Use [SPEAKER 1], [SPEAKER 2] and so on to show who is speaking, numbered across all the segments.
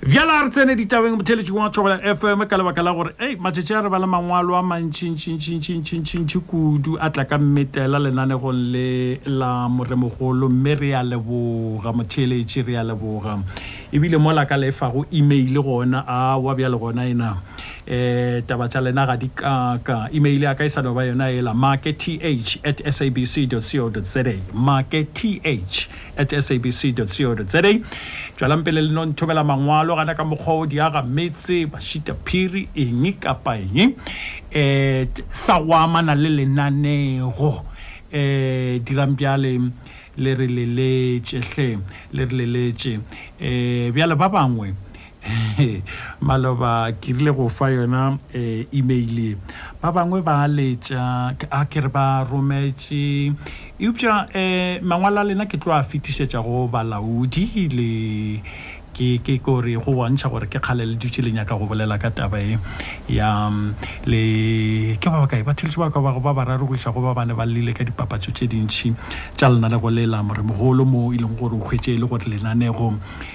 [SPEAKER 1] bjala a re tsene ditabeng motheletšing wa tšhobola fm ka lebaka la gore ei matšatši a re ba le mangwalo a mantšhintšhintšhintšhintšhintšhintšhintšhi kudu a tla ka mmetela lenanegong le la moremogolo mme re ya leboga motheletši re ya leboga ebile mo la ka le fago email gona a wa bjale gona ena um taba tša lena ga di kaka email ya ka e sa no ba yona ela markettah at sabc co za markettah at sabc.co.za tšwelang pele le nonthobela mangwalo gana ka mokgwa o diaga metse bashita phiri eng kapa eng um eh, sa go amana le lenanego um eh, dirang bjale le re leletše hle le re leletše um bjale ba bangwe maloba ke rile go fa yona eh, email ye ba bangwe ba letša a ke re ba rometše eupša um eh, mangwalo a lena ke tlo a fetišetša go balaodi le ke ke kore go bontšha gore ke kgale le dutše le nyaka go bolela ka taba e ya le ke ba bakae ba thuletse ba ka bago ba ba raro go isa go ba ba ne ba lile ka dipapatso tše dintšhi tša lena le go lela moremoholo mo e leng gore o kgwetše e le gore lenanego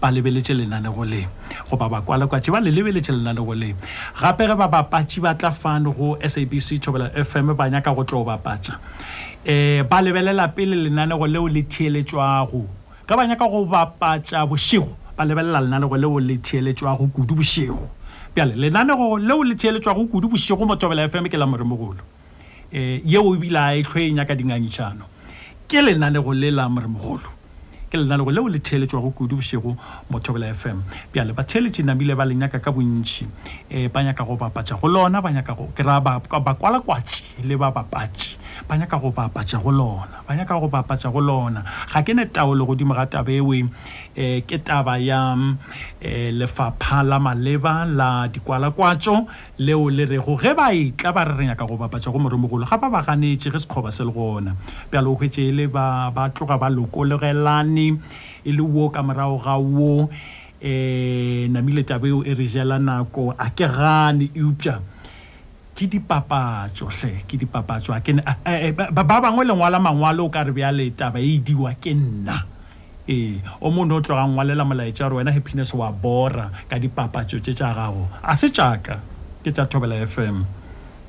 [SPEAKER 1] ba lebeletše lenanego le goba bakwalakwatši ba le lebeletše lenanego le gape ge ba bapatši ba tla fane go sabc tšhobela fm ba nyaka go tlo bapatša um ba lebelela pele lenanego leo le theeletšwago ge ba nyaka go bapatša bošego ba lebelela lenanego leo le theeletšwago kudu bošego bjale lenanego leo le theeletšwago kudu bošego mo tšhobela fm ke la moremogolo um yeo e bile a e hlwe e nyaka dingangišano ke lenanego le la moremogolo ke lenanego leo le theeletšwago kudu bošego mothobela fm bjale batheeletši namile ba le nyaka ka bontšhi um ba nyaka go bapatša go lona ba nyaka go kry-a bakwalakwatši le ba bapatši ba nyaka go bapatša go lona ba nyaka go bapatša go lona ga ke ne taolo godimo ga taba ewe um eh, ke taba ya um lefapha la maleba la dikwalakwatšo leo le rego ge ba etla ba re re nyaka go bapatša go moromogolo ga ba ba ganetše ge sekgoba se le gona bjalo o hwetše e le ba ba tloga ba lokologelane e le wo ka morago ga wo um namile taba eo e re jela nako a ke gane eupša ke dipapatšo hle ke dipapatšo a ke ba bangwe lengwala mangwalo o ka re bjale taba e diwa ke nna Ee, o mone o tloga ngwalela molaetša gore wena Happiness wa bora ka dipapatšo tše tša gago. A se tšaka, ke tša Thobela FM.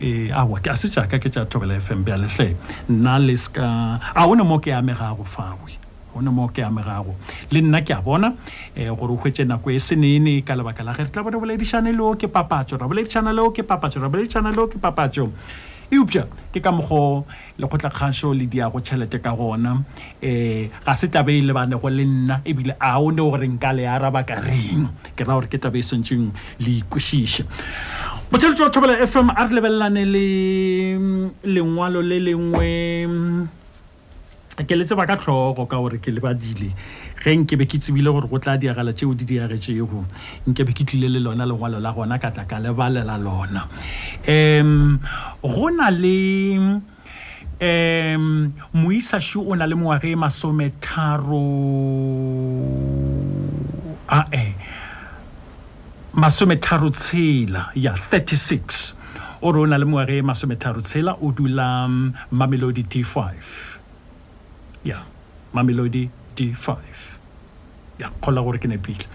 [SPEAKER 1] Ee, awa, a se tšaka, ke tša Thobela FM. Bjale hle, nna le ska... A one mo ke amegago fawe. One mo ke amegago. Le nna ke a bona eh, gore o hwetše nako e senene ka lebaka la ge re tla bone boledišane leo ke papatšo, ra boledišana leo ke papatšo, ra boledišana leo ke papatšo. Eupša ke ka mokgwa lekgotlakgašo le diago tšhelete ka gona um ga se tabe e lebanego le nna ebile a o ne gore nka le araba ka reng ke ra gore ke tabe e swantseng le ikwešiše motšheletso wa thobela f m a re lebelelane le mm, lengwalo le lengwe mm, ke le tseba ka tlhogo ka gore ke lebadile ge nke be ke tsebile gore go tla diagala tšeo di diagetšego nke be ke tlile le lona lengwalo la gona ka tla ka lebalela lona um go na le um moisaši o na le mengwage e masometharo ae eh, masometharo tshela ya 36 o re o na le mengwage e masometharo tshela o dula mm, mamelodi t 5 ya mamelodi d5 ya kgola gore ke nepile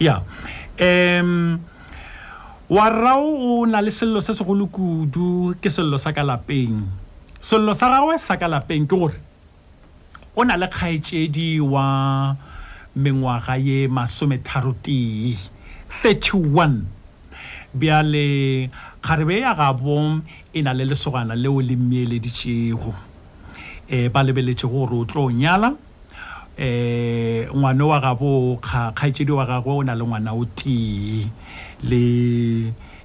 [SPEAKER 1] ya um warrao o na le sello se segolo kudu ke sello sa ka lapeng sello sa gagwe sa ka lapeng ke gore o na le kgaetšedi wa mengwaga ye masometharotee 31 bjale kgarebe ya gabo e na le lesogana leo le mieleditšego e ba lebeletše gore o tlo nyala eh ngwane wa gabo kga kgaetšedi wa gagwe o na le ngwana o tee le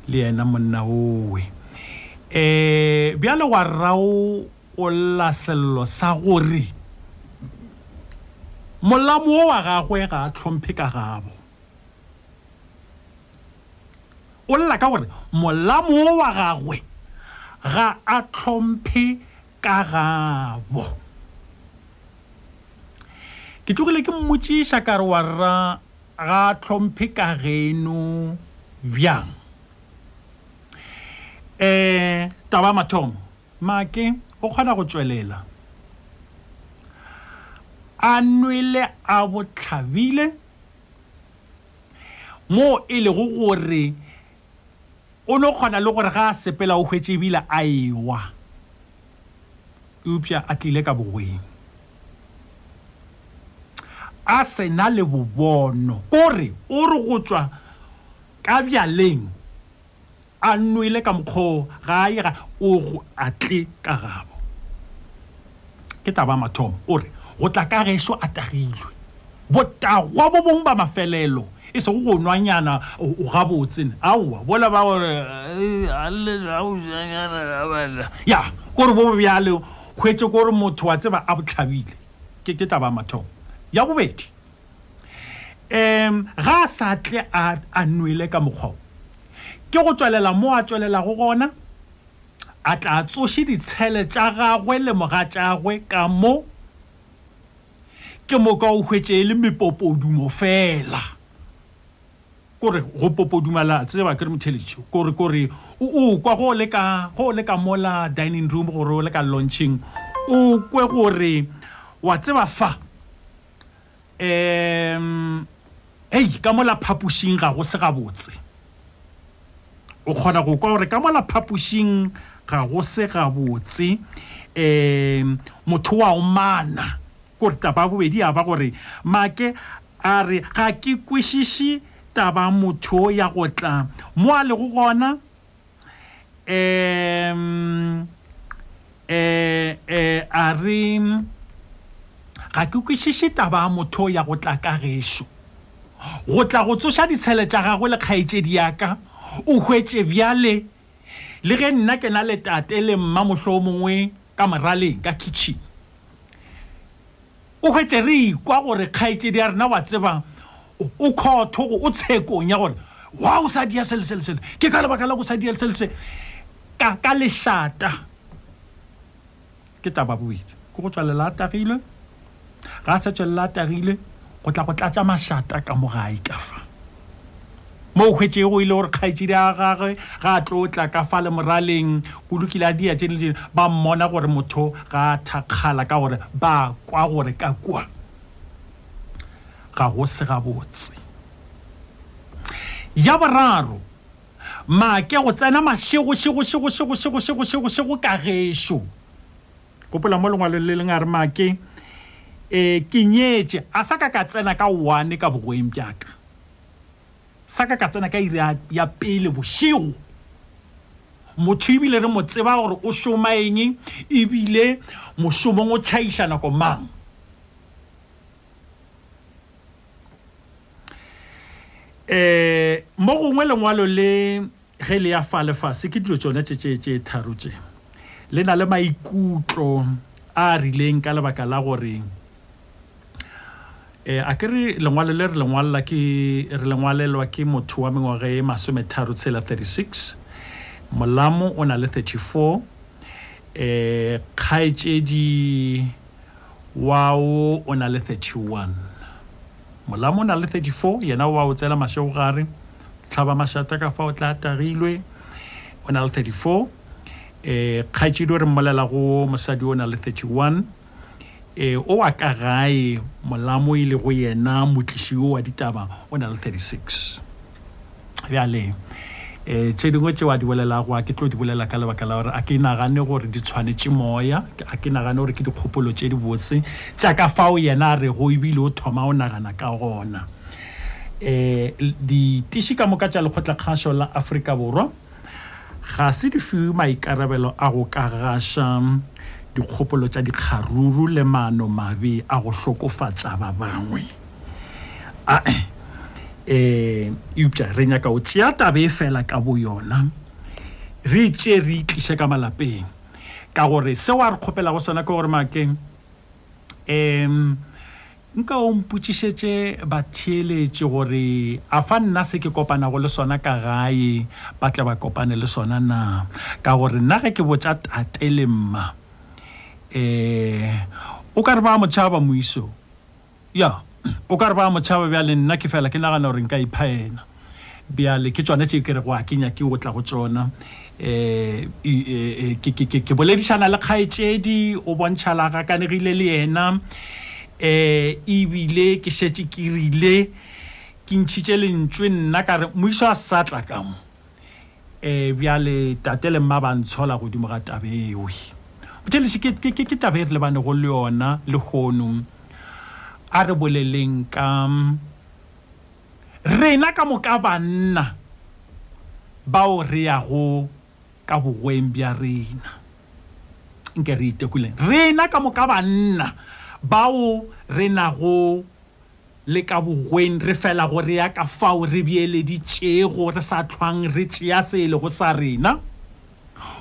[SPEAKER 1] le yena monna owe eh bjale wa rrao o lla sello sa gore molamo wa gagwe ga a tlhomphe ka gabo O lla ka gore molamo wo wa gagwe ga a hlomphe ka gabo. Ke tlogile ke mmotšiša ka re wa rra ga a hlomphe ka geno bjang. E, taba ya mathomo, Make o kgona go tšwelela a nwele a bohlabile. moo e lego gore o no kgona le gore ga a sepela o hwetše ebile a ewa eupša a tlile ka bogweng a sena le bobono kore o re go tšwa ka bjaleng A nwele ka mokgoo ga a ye ga o go a tle ka gabo. Ke taba mathomo o re go tla ka gešo a tagilwe. Botagwa bo bong ba mafelelo e sego go nwa nyana o gabotse ne. Aowa bola ba go re a le ja o ja nyana ga bala. Ya ko re bo bo bjale hwetše ko re motho wa tseba a botlhabile. Ke ke taba mathomo. Ya bobedi. um ga a sa tle a a nwele ka mokgwa o ke go tswelela mo a tswelelago gona a tla a tsoše ditshele tša gagwe le moga tšagwe ka mo ke moka o hwetše e le mepopodumo fela kore go popoduma la tseba ke re motheletše kore kore o kwa go le ka go le ka mola dining room gore o le ka launching o kwe gore wa tseba fa um hei ka mola phapošing ga go se gabotse o kgona go kwa gore ka mola phapošing ga go se gabotse um motho wa o mana kore taba bobedi ya ba gore make a re ga ke kwešiše taba motho ya go tla mo a lego gona um eh eh a re ga ke kwešiše taba ya motho ya go tla ka gešo go tla go tsoša ditshele tša gagwe le kgaetšedi yaka o hwetše bjale le ge nna ke na le tate le mma mohloo mongwe ka moraleng ka kitšhini o hwetše re ikwa gore kgaetšedi ya rena wa tsebang o khotho go o tshekong ya gore wa o sa dia sele sele sele ke ka lebaka la go sa dia sele se ka ka lešata ke taba bobedi ke go tswalela a tagilwe ga a sa tšwelela a tagile go tla go tlatša mašata ka mo gae ka fa mo o hwetšego e le gore kgaetšedi a gagwe ga a tlo tla ka fa le moraleng go lokile a dia tše le ba mmona gore motho ga a thakgala ka gore ba kwa gore ka kua ga go se gabotse ya boraro maake go tsena mašego šego šego šego šego šego šego šego ka gešo gopola mo lengwalong le leng a re make um eh, ke nyetše a sa ka ka tsena ka one ka bogoeng bjaka sa ka ka tsena ka iri ya pele bošego motho ebile re mo tseba gore o šoma eng ebile mošomong o tšhaiša nako mang um mo gongwe lengwalo le ge le ya fa lefase ke dilo tšone tše tše tše tharo tše le na le maikutlo a rileng ka lebaka la goreng eh a ke re lengwalo le re lengwalla ke re lengwalelwa ke motho wa mengwaga e masometharo tshela 36 molamo o na le 34 eh kgaetšedi wao o na le 31 Molamona le 34 yena wa o tsela mašego gare tlhaba mašata ka fa o tla tagilwe o na le 34 eh kgaitšedi re mmolela go mosadi o na le 31 eh o wa ka gae molamo ile go yena motliši yo wa ditaba o na le 36 bjale um tše dingwe tšeo a di bolelago a ke tlo di bolela ka lebaka la gore a ke nagane gore di tshwanetse moya a ke nagane gore ke dikgopolo tše di botse tša ka fao yena a rego ebile o thoma o nagana ka gona um ditiši ka moka tša lekgotlakgašo la aforika borwa ga se di fiwe maikarabelo a go ka gaša dikgopolo tša dikgaruru le maano mabe a go hlokofatša ba bangwe a um eh, eupša re nyaka go tšea taba e fela ka bo yona re tše re itliše ka malapeng ka gore seo a re kgopela go sona ke gore makeng um nka o mpotšišetše batheeletše gore a fa nna se ke kopanago le sona ka gae ba tle ba kopane le sona na ka gore nna ge ke botša tate le mma um o ka re ba motšhaba moiso Ya, o ka re ba a mo tšhaba bjale, nna ke fela ke nagana gore nka iphaena. Bjale, ke tšona tše ke rego ga ke nyake go tla go tšona. Um, e, e, e, ke, ke, ke, ke boledišana le kgaetšedi, o bontšhala a gakanegile le yena. Um, ebile ke šetše ke rile, ke ntšhitše lentšwe nna ka re, Moiso a sa tla ka mo. um bjale tate le mma ba ntshola godimo ga tabe ewe botšelese ke tabe e re lebanego le yona lehono a re boleleng ka rena ka moka banna bao re yago ka bogoeng bja rena nke re itekuleng rena ka moka banna bao re nago le ka bogweng re felago re ya ka fao re beeleditšego re sa tlhwang re tšea se e lego sa rena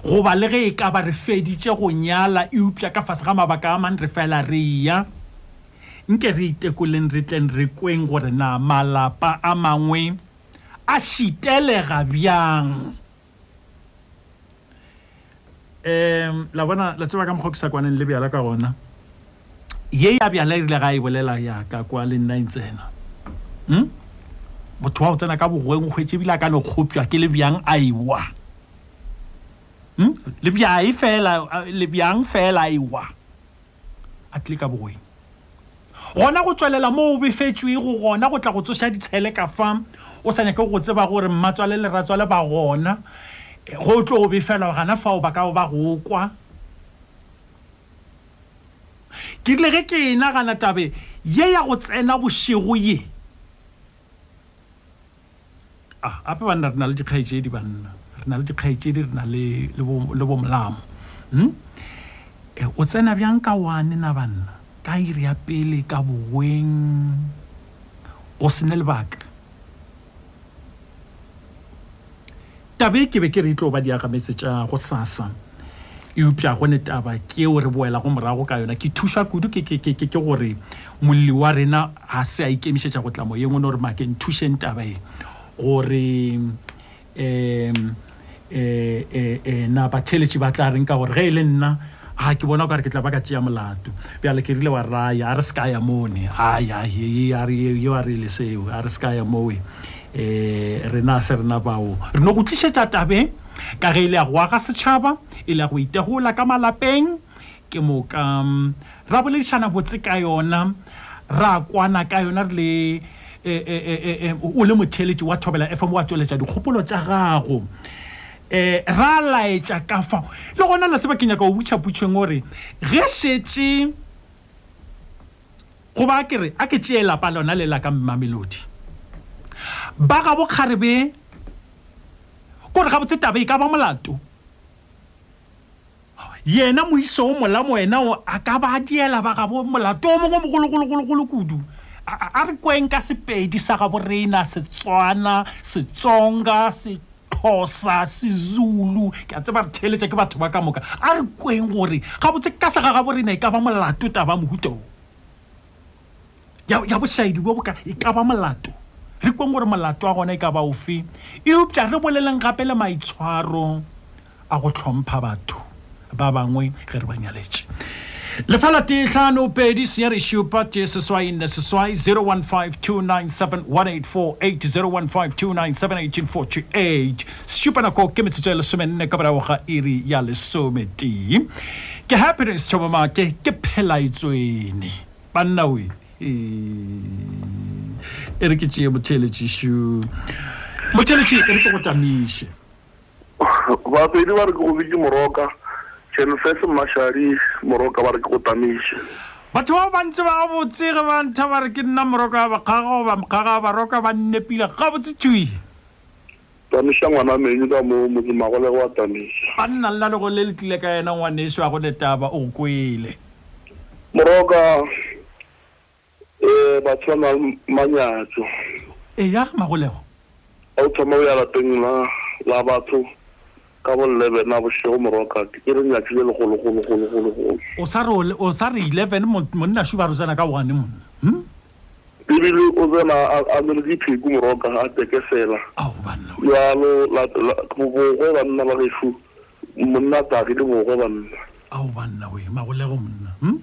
[SPEAKER 1] goba le ge e ka ba re feditše go nyala eupša ka fase ga mabaka a mang re fela re ya nke re itekoleng re tleng re kweng gore na malapa a mangwe a šitelega bjang um la bona la tseba ka mokgwa ke sa kwaneng le bjala ka gona ye ya bjala e rile ga e bolela ya ka kwa le nna e ntsena hmm? motho wa go tsena ka bogoeng o hwetse ebile a ka no kgopša ke le bjang a ewa hmm? le bjai fela le bjang fela a ewa A tle ka bogoeng. Gona go tšwelela mo o befetšwego gona go tla go tsoša ditshele ka fa o sa nyake go tseba gore mmatswale le ratswale ba gona go tlo o befelwa gana fao ba ka ba go kwa ke rile ge ke e nagana tabe ye ya go tsena bošego ye Ah, gape banna re na le dikgaetšedi banna re na le dikgaetšedi re na le bomolamo hmm? eh, o tsena bjang ka one na banna ka iri ya pele ka boweng o sene lebaka tabe ke be ke re tlo ba di agametse tša go sasa eupša go netaba ke o re boela go morago ka yona ke thuša kudu ke gore molli wa rena ga se a ikemišetša go tla moyeng o ne gore make nthušeng taba e gore um eh, eh, eh, na batheletši ba tla reng ka gore ge e le nna ga ke bona kare ke tla ba ka tšea molato bjale ke rile wa raya a re se ka ya mone aya a re leseo a re se ka ya mowe um rena se rena bao re no go tlišetša tabeng ka ge e le ya go aga setšhaba e le ya go itegola ka malapeng ke moka mm, ra boledišana botse ka yona ra kwana ka yona re le eh, eh, eh, eh, eh, o le motheletši wa thobela fm wa tšweletša dikgopolo tša gago eh ra laetša ka fa le gona la se ba ke nyaka go butšha putšheng gore ge šetše goba a kere a ke tšee lapa lona le la ka mmamelodi ba ga bokgarebe kore ga botse tabe e ka ba molato yena moiso o mola moena o a ka ba diela ba gabo molato o mongwe mogologologologolo kudu a re kweng ka sepedi sa gabo reina setswana setsonga se xhosa sezulu ke a tseba re theeletša ke batho ba ka moka a re kweng gore gabotse ka sega gabo rena e ka ba molato taba mohutong ya bošaedi bo boka e ka ba molato re kweng gore molato wa gona e ka ba ofe eupša re boleleng gape le maitshwarong a go hlompha batho ba bangwe ge re ba nyaletše lefela tee hlano pedi senyare šupa tee seswai nne seswai 0152971848 sešupa nako ke metsotso ya lesomenne ka morago ga iri ya lesometee ke happiness tšhobomake ke phelaetswene banna we e re ke tšee motšheletšišu motšheletši e re ke go tamiše
[SPEAKER 2] Bapedi ba re ke go bitše Moroka, Chenfess Mmashadi, Moroka ba re ke go tamiše.
[SPEAKER 1] Batho bao ba ntse ba gabotse ge ba ntha ba re ke nna Moroka wa Bakgaga goba Mokgaga wa Baroka ba nnepile gabotse tui.
[SPEAKER 2] Tamiša ngwana menyu ka moo Motsomagolego wa tamiša.
[SPEAKER 1] Ba nna lla lego le le tlile ka yena ngwaneso a go ne taba o go kwele.
[SPEAKER 2] Moroka. Ee, ba tshwana manyatso.
[SPEAKER 1] Eya, Magolego.
[SPEAKER 2] Ga o thoma go ya lapeng la, la batho
[SPEAKER 3] ka bo eleven a bošego morwaka, ke re nyatsi le legolo, golo, golo, golo, golo.
[SPEAKER 1] O sa re, o sa re eleven, monna Šubaro tsena ka one, monna. Hm?
[SPEAKER 3] Bibele o tsena a, a nole dipheku morwaka, a tekesela.
[SPEAKER 1] Ao, banna. Jalo,
[SPEAKER 3] la, la, bogwe banna ba gefu, monna tagi le bogwe banna.
[SPEAKER 1] Ao, banna, we, Magolego, monna. Hm?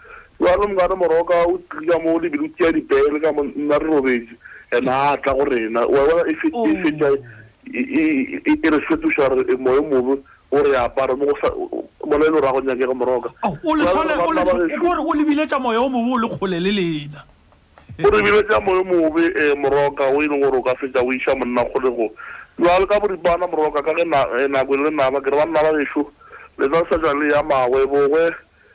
[SPEAKER 3] Bjalo mongane moroka
[SPEAKER 1] o
[SPEAKER 3] tlile ka mo lebile o tšea dibele ka mo nna re robetše and a tla go rena wa bona e fetša e fetša e, e, e, e re fetoša re e moya mobe o re apara mo go sa bona e le ra go nyakega moroka
[SPEAKER 1] Au, o le tlhole o le
[SPEAKER 3] tlhole-
[SPEAKER 1] o re o lebiletša moya o mongwe o le kgole le lena
[SPEAKER 3] o re bile tša moyo mobe um moroka o e leng gore o ka fetša o iša monna kgolego jale ka boripana moroka ka ge na- eh, nako e le naba ke re banna ba gešo le tla sa ja le ya magwe bogwe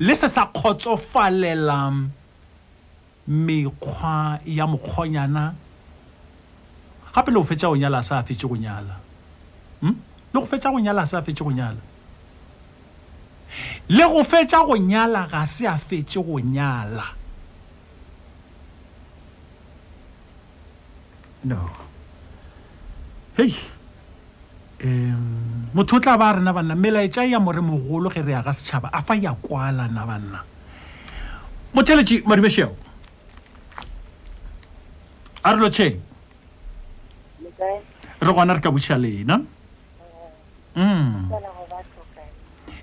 [SPEAKER 3] Le
[SPEAKER 1] se sa kgotsofalela mekgwa ya mokgonyana, gape le go fetša go nyala a sa fetše go nyala. Hm? Le go fetša go nyala a sa fetše go nyala. Le go fetša go nyala ga se a fetše go nyala. No. Hey. um motho o tla ba rena banna melaetša ya more mogolo ge re yaga setšhaba a fa ya kwala na banna motheletši madumešeo a re lotšheng re gona re ka buša lena um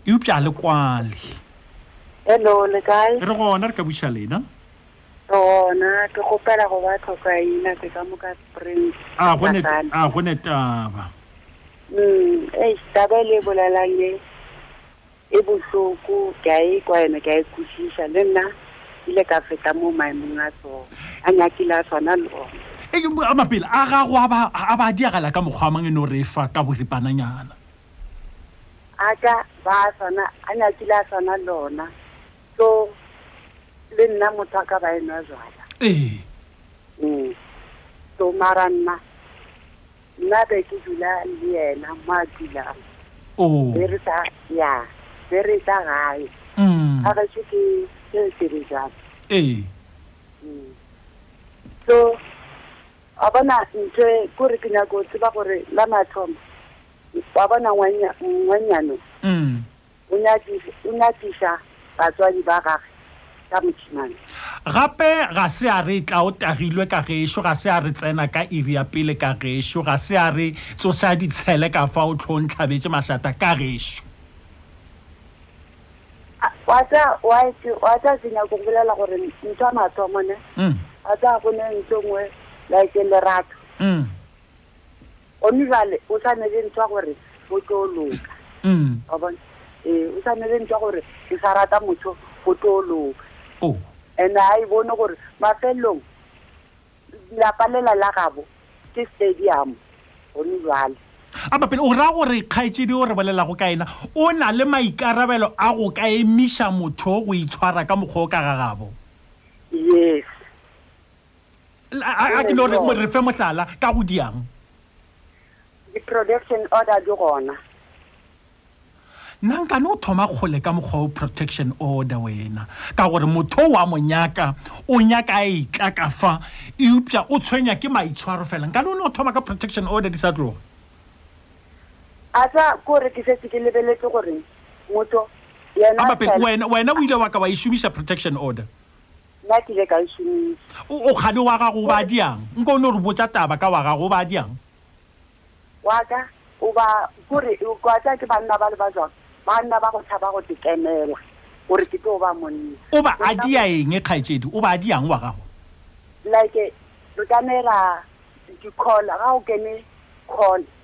[SPEAKER 1] eupša le kwale re gona re ka buša lena
[SPEAKER 4] Gona ke kgopela go ba tlhokaina ke ka moka spring
[SPEAKER 1] a go ne
[SPEAKER 4] Masana.
[SPEAKER 1] a go ne taba
[SPEAKER 4] Mm, ei taba e le e bolelang e e bohloko ke a e kwa ene ke a e kwešiša le nna ke ile ka feta mo maemong a tsona a nyakile a tshwana le ona
[SPEAKER 1] e ke mo- a mapele a gago a ba- a ba diagala ka mokgwa mang e no re fa ka boripananyana
[SPEAKER 4] a ka ba a tshwana a nyakile a tshwana le ona so le nna motho a ka ba enwa jwala
[SPEAKER 1] ee
[SPEAKER 4] mm. so mara nna nna be ke dula le yena mo a dulang
[SPEAKER 1] oh.
[SPEAKER 4] be re tla ya be re tla gae
[SPEAKER 1] mm.
[SPEAKER 4] a gešo ke ke tere jalo
[SPEAKER 1] ee
[SPEAKER 4] mm. so a bona ntho e, kore ke nyako tseba gore la mathomo wa bona ngwanyano
[SPEAKER 1] mm.
[SPEAKER 4] O nyakiša, o nyakiša batswadi ba gage ka mošemane.
[SPEAKER 1] Gape ga se a re tla o tagilwe ka gešo, ga se a re tsena ka iri ya pele ka gešo, ga se a re tsoša ditshele ka fa o tlhong tlhabetše mašata ka gešo.
[SPEAKER 4] A- Wa tsa, wa etse, wa tsa ke nyako go bolela gore ntho ya mathomo ne,
[SPEAKER 1] Mm,
[SPEAKER 4] wa tsa go ne ntho e nngwe like lerato.
[SPEAKER 1] mm.
[SPEAKER 4] Gomme bjale o sa ne le ntwa gore o tlo loka.
[SPEAKER 1] Mm.
[SPEAKER 4] Wa bona? Eh, o sa ne le ntwa gore ke sa rata motho go tlo loka.
[SPEAKER 1] Oh.
[SPEAKER 4] And I bone gore mafelong lapa lela la gabo ke stadium gone jwale
[SPEAKER 1] a mapele o raya gore kgaetsedi o re bolelago ka ena o na le maikarabelo a go ka emiša motho go itshwara ka mokgwa o ka gagabo
[SPEAKER 4] yes
[SPEAKER 1] a ke lore mo re fe mohlala ka go diang
[SPEAKER 4] di-protection order di gona
[SPEAKER 1] nna nkane o thoma kgole ka mokgwa o protection order wena ka gore motho o wa mo nyaka o nyaka a etla ka fa eupša o tshwenya ke maitshwaro fela nkane o ne o thoma ka protection order di sa tloga
[SPEAKER 4] a tsa kore ke setse ke lebeletse gore motho
[SPEAKER 1] wena o ile wa ka wa e šomiša protection order
[SPEAKER 4] nna ke ile ka e šomisa
[SPEAKER 1] o o kgane wa gago o ba diang nko o no re botsa taba ka wa gago o ba diang
[SPEAKER 4] wa ka o ba kore kwa tsa ke banna ba le ba jwang banna ba go tshaba go tekemela gore ke tlo ba monna
[SPEAKER 1] o ba a dia eng e kgaetsedi o ba a diang wa gago
[SPEAKER 4] like re ka ne ra di-call ga
[SPEAKER 1] o
[SPEAKER 4] kene call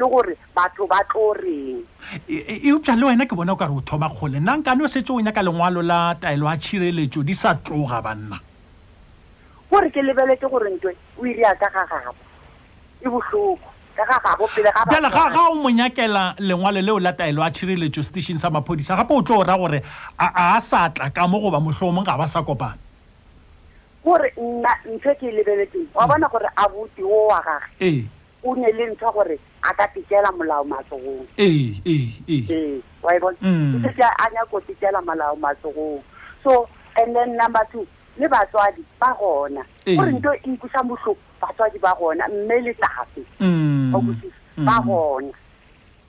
[SPEAKER 4] le gore batho ba tlo reng e, e,
[SPEAKER 1] eupša le wena ke bona o ka re o thoma kgole nna nkane o setse o nyaka lengwalo la taelo ya tšhireletso di sa tloga banna
[SPEAKER 4] gore ke lebeletse gore ntwe o irea ka ga gabo e bohloko
[SPEAKER 1] bjale ga ga o mo nyakela lengwalo leo la taelo a tšhireletso setešeng sa maphodisa gape o tlo o ra gore a a sa tla ka mo goba mohlomong ga ba sa kopana
[SPEAKER 4] gore nna ntho ke e lebeletseng wa bona gore a bute o wa gage o ne le ntho gore a ka tetšela molao matsogong
[SPEAKER 1] ee ee ee
[SPEAKER 4] ee wa e bona
[SPEAKER 1] Mm.
[SPEAKER 4] o setse a nyaka go tetšela molao matsogong so and then number two le batswadi ba gona
[SPEAKER 1] Ee.
[SPEAKER 4] gore nto e ikusa bohloko batswadi ba gona mme le tate
[SPEAKER 1] Mm.
[SPEAKER 4] wa kwešiša ba gona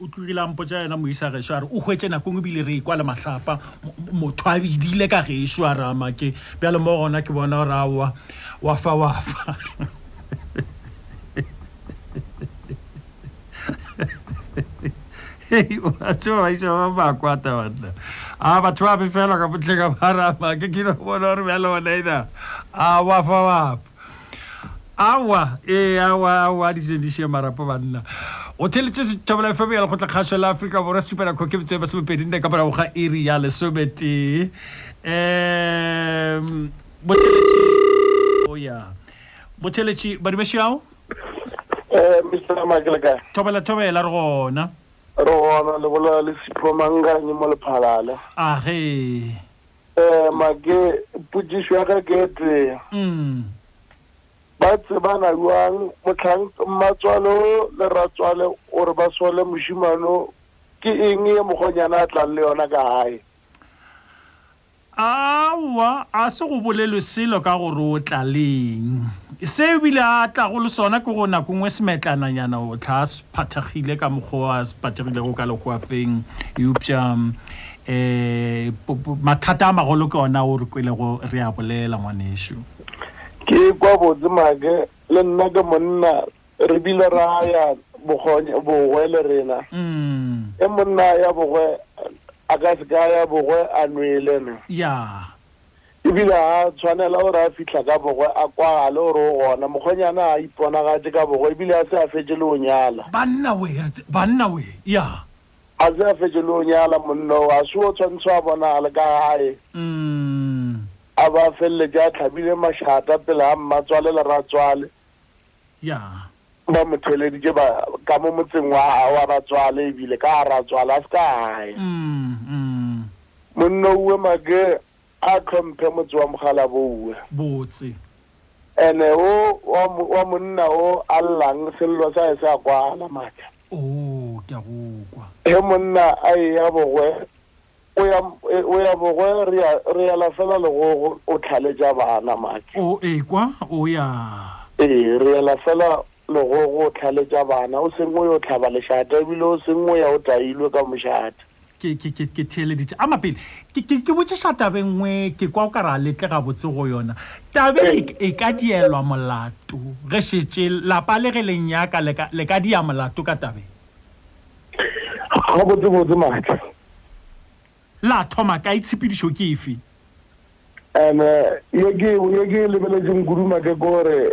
[SPEAKER 1] o tlogile a mpotsa yena moisa gešo a re o hwetse nakong ebile re ekwa le mahlapa motho a bedile ka gešo a re amake bjale mo gona ke bona gore aowa wa fa wa fa batho ba isa ba bakwata batla a batho ba befelwa ka botleka ba re amake ke no bona gore bjale ona ena a wa fa wa fa awa ee awa awa a ditleng di šie marapo banna o theletše setšhabela fm ya lekgotla kgašo la afrika borwa setšupela kgoke metseo masomepedi nne ka morago ga iri ya lesometee um botheletši oya
[SPEAKER 2] botheletši badimešoao eh,
[SPEAKER 1] thobela thobela re gona
[SPEAKER 2] re gona le bola le sepomanganye mo lephalala
[SPEAKER 1] age
[SPEAKER 2] um make potsiso ya ka ke ete
[SPEAKER 1] mm.
[SPEAKER 2] ba tsebana jwang motlhang mmatswalo le ratswale gore ba sole mošimano ke eng e mokgonyana a tlang le yona ka gae
[SPEAKER 1] aowa a se go bolelwe selo ka gore o tla leng se ebile a tlago le sona ke go nako ngwe semetlananyana o tlha a se phathagile ka mokgwa a se phathagilego ka lekgoafeng eupša um mathata a magolo ke ona o re kwelego re a bolela ngwanešu
[SPEAKER 2] ke kwa botse make le nna ke monna re bile ra ya bogwe le rena
[SPEAKER 1] mm.
[SPEAKER 2] e monna ya bogwe a ka se ka ya bogwe a nwele no
[SPEAKER 1] ya
[SPEAKER 2] ebile a tshwanela gore a fitlha ka bogwe a kwagale gore o gona mokgwenyana a iponagatse ka bogwe ebile a se a fetse le o nyala
[SPEAKER 1] banna we ya
[SPEAKER 2] A se a fetše le o nyala monno a se o tshwantsho a bona a le ka gae.
[SPEAKER 1] Mm.
[SPEAKER 2] A ba felletša a tlhabile mašata pele ga mmatswale le ratswale.
[SPEAKER 1] Ya.
[SPEAKER 2] Ba mo theleditše ba ka mo motseng wa wa ratswale ebile ka ratswale a se ka gae.
[SPEAKER 1] Mm. Mm.
[SPEAKER 2] Monno uwe make A hlomphe motse wa Mogalaboue.
[SPEAKER 1] Botse.
[SPEAKER 2] Ene wo wa, wa monna wo a llang sello sa ese a kwala matla.
[SPEAKER 1] Oo, ke a go kwa.
[SPEAKER 2] He monna a eya bogwe, o ya, o ya bogwe, re ya, re yela fela legogo, o tlhaletša bana matla.
[SPEAKER 1] O ekwa, o ya.
[SPEAKER 2] Ee, re yela fela legogo, o tlhaletša bana, o seng o yo tlhaba lešata, ebile o seng o ya o tailwe ka mošate.
[SPEAKER 1] ke theeleditše a mapele ke botšiša tabe nngwe ke kwa o ka ra letle gabotse go yona tabe e, e ka dielwa molato ge šetše lapa le ge le nyaka le ka dia molato ka tabe
[SPEAKER 2] gabotsebotse maatla
[SPEAKER 1] la thoma ka itshepedišo ke efe
[SPEAKER 2] ande ye ke lebeletseng kudu make kore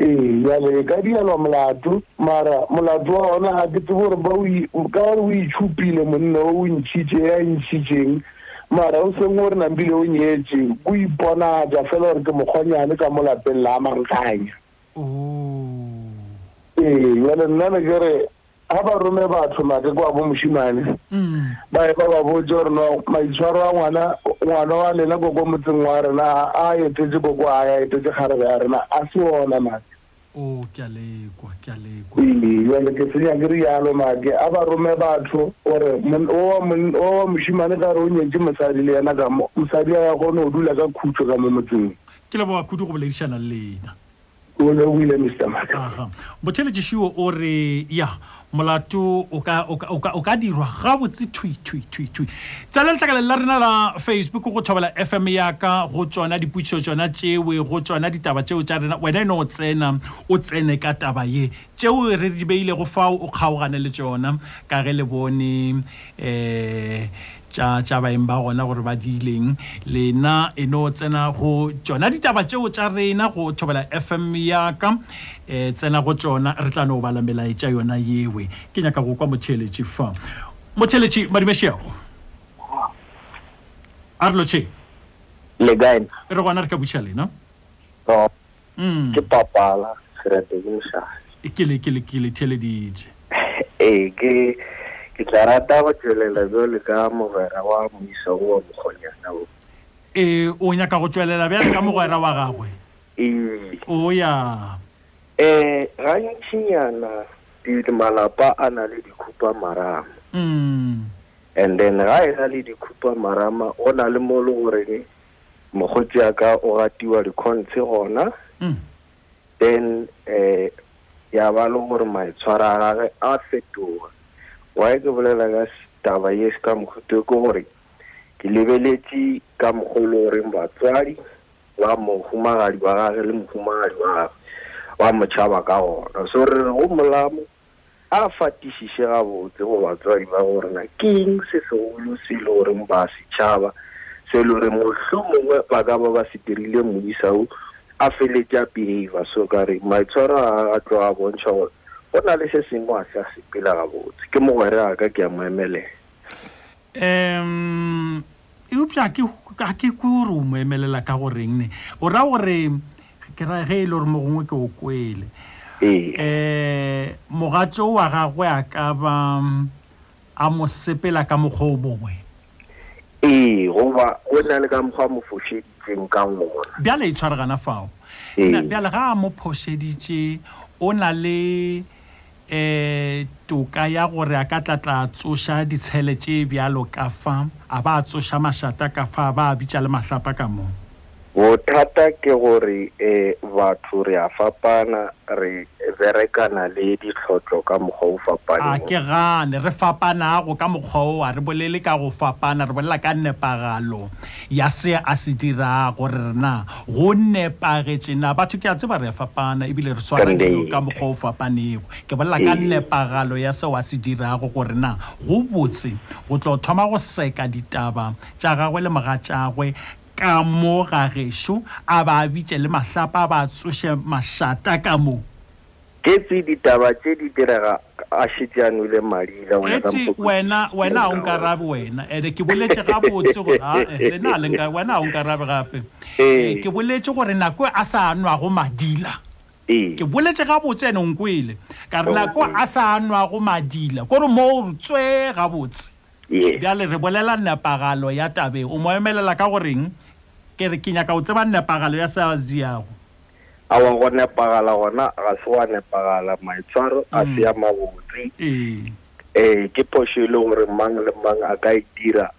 [SPEAKER 2] Ee, bjale e ka dialwa molato, mara molato wa ona ga ke tsebo gore ba ka gore o itšhupile monna o o ntšhitše ya ntšhitšeng mara o seng gore nambile o nyetše o iponaja fela gore ke mokgonyane ka mo lapeng la mankanya ee jale nna ne ke re ga ba rome batho make kwa bo mošimane ba e ba ba botse gore no maitshwaro a ngwana ngwana wa lena ko ko motseng wa rena a etetse ko ko a ya etetse kgarebe ya rena a se ona make
[SPEAKER 1] o ke a lekwa ke a lekwa
[SPEAKER 2] ee jale ke senya ke rialo make a ba rome batho gore owa mošimane ka re o nyetse mosadi le yena ka mo mosadi a ya gone o dula ka khutso ka mo motseng
[SPEAKER 1] ke leboga kudu go boledišana le lena
[SPEAKER 2] O logile, Mister Mata.
[SPEAKER 1] Aha. Motheletši Šiwo o re, ya, molato o ka, o ka, o ka, o ka dirwa gabotse thwi, thwi, thwi, thwi. Tsena letlakaleng la rena la Facebook go thobela FM ya ka go tšona dipotšišo tšona tšewe, go tšona ditaba tšeo tša rena. Wena e no o tsena, o tsene ka taba ye. Tšeo re di beilego fao o kgaogane le tšona, ka ge le bone um tša, tša baeng ba gona gore ba di ileng, lena e no tsena go tšona ditaba tšeo tša rena go Thobela FM ya ka. Um tsena go tšona, re tla no bala melaetša yona yewe. Ke nyaka go kwa motheeletši fa. Motheeletši Madumešeago, a re lotšheng.
[SPEAKER 5] Le kae?
[SPEAKER 1] Re gona re ka buša lena.
[SPEAKER 5] Oh.
[SPEAKER 1] Mm.
[SPEAKER 5] ke papala serete ke lešaši
[SPEAKER 1] ke le ke le ke le theleditše
[SPEAKER 5] ee ke ke tla rata go tšwelela bjole ka mogwera wa moisa wo wa mokgonyana o
[SPEAKER 1] ee o nyaka go tšwelela bjang ka mogwera wa gagwe
[SPEAKER 5] ee
[SPEAKER 1] o ya
[SPEAKER 5] um gantšinyana di- di- malapa a na le dikhupa marama
[SPEAKER 1] mm.
[SPEAKER 5] and then ga e na le dikhupa marama go na le mo e le goreng Mokgotsi ya ka o gatiwa dikhontshi gona
[SPEAKER 1] mm.
[SPEAKER 5] then um ya ba le gore maitshwaro a gage a fetoga wy ke bolela ka taba ye se ka mokgotsi ke gore ke lebeletše ka mogolo goreng batswadi ba mohumagadi wa gage le mohumagadi wa gage ba motšhaba ka gona so re re go molamo A fatišiše gabotse go batswadi ba gore na ke'ng se segolo se e le goreng ba setšhaba se e le gore mohlomongwe ba ka ba ba se dirile moisa wo a feletše a behavior so ka re maitshwaro a a tlo a bontšha gore go na le se sengwe a se a sepela gabotse ke mogwere a ka ke a mo emelela.
[SPEAKER 1] um eupša ga ke kwe gore o mo emelela ka goreng ne o ra gore ke ra ge e le gore mo gongwe ke o kwele um mogatso wa gagwe a ka ba a mo sepela ka mokgwa o mongwe
[SPEAKER 5] ee goba o na le ka mokgwa mo fošeditseng ka ngona
[SPEAKER 1] bjale e tshwaregana fao bjale ga a mo phošeditše o na le e toka ya gore a ka tla tla tsoša ditshele tše bjalo ka fa a ba a tsoša mašata ka fa a ba a bitša le mahlapa ka mo
[SPEAKER 5] bothata ke gore e batho re a fapana re berekana le ditlhotlo ka mokgwa o
[SPEAKER 1] a
[SPEAKER 5] fapaneng
[SPEAKER 1] ke gane re fapanago ka mokgwa o a re bolele ka go fapana re bolela ka nepagalo ya se a se dirago re rena go nepagetše na batho ke a tseba re a fapana ebile re swara dilo ka mokgwa o fapanego ke bolela ka
[SPEAKER 5] ee.
[SPEAKER 1] nepagalo ya seo a se dirago gore na go botse go tlo thoma go seka ditaba tša gagwe le moga tšagwe ka mo ga gešo a ba bitše le mahlapa a ba tsoše mašata ka moo
[SPEAKER 5] Getsi, Ditaba tše di direga a šetše a nwele madi la wena ka Getsi,
[SPEAKER 1] Wena, wena ga o nkarabe wena. Ene ke boletše gabotse gore a, eh, le na le nka, wena ga o nkarabe gape. Eh, ke boletše gore nako a sa nwago madila.
[SPEAKER 5] Ee.
[SPEAKER 1] Ke boletše gabotse ene o nkwele. Ka re nako a sa nwago madila. Kore mo o re tswee gabotse.
[SPEAKER 5] Yes.
[SPEAKER 1] Bjale re bolela nepagalo ya tabeng. O mo emelela ka goreng? Ke re ke nyaka o tseba nepagalo ya se a se diago.
[SPEAKER 5] Awa go nepagala gona ga se wa nepagala maitshwaro a se ya mm. mabotse
[SPEAKER 1] ee.
[SPEAKER 5] ee ke phošo e le gore mang le mang a ka e dira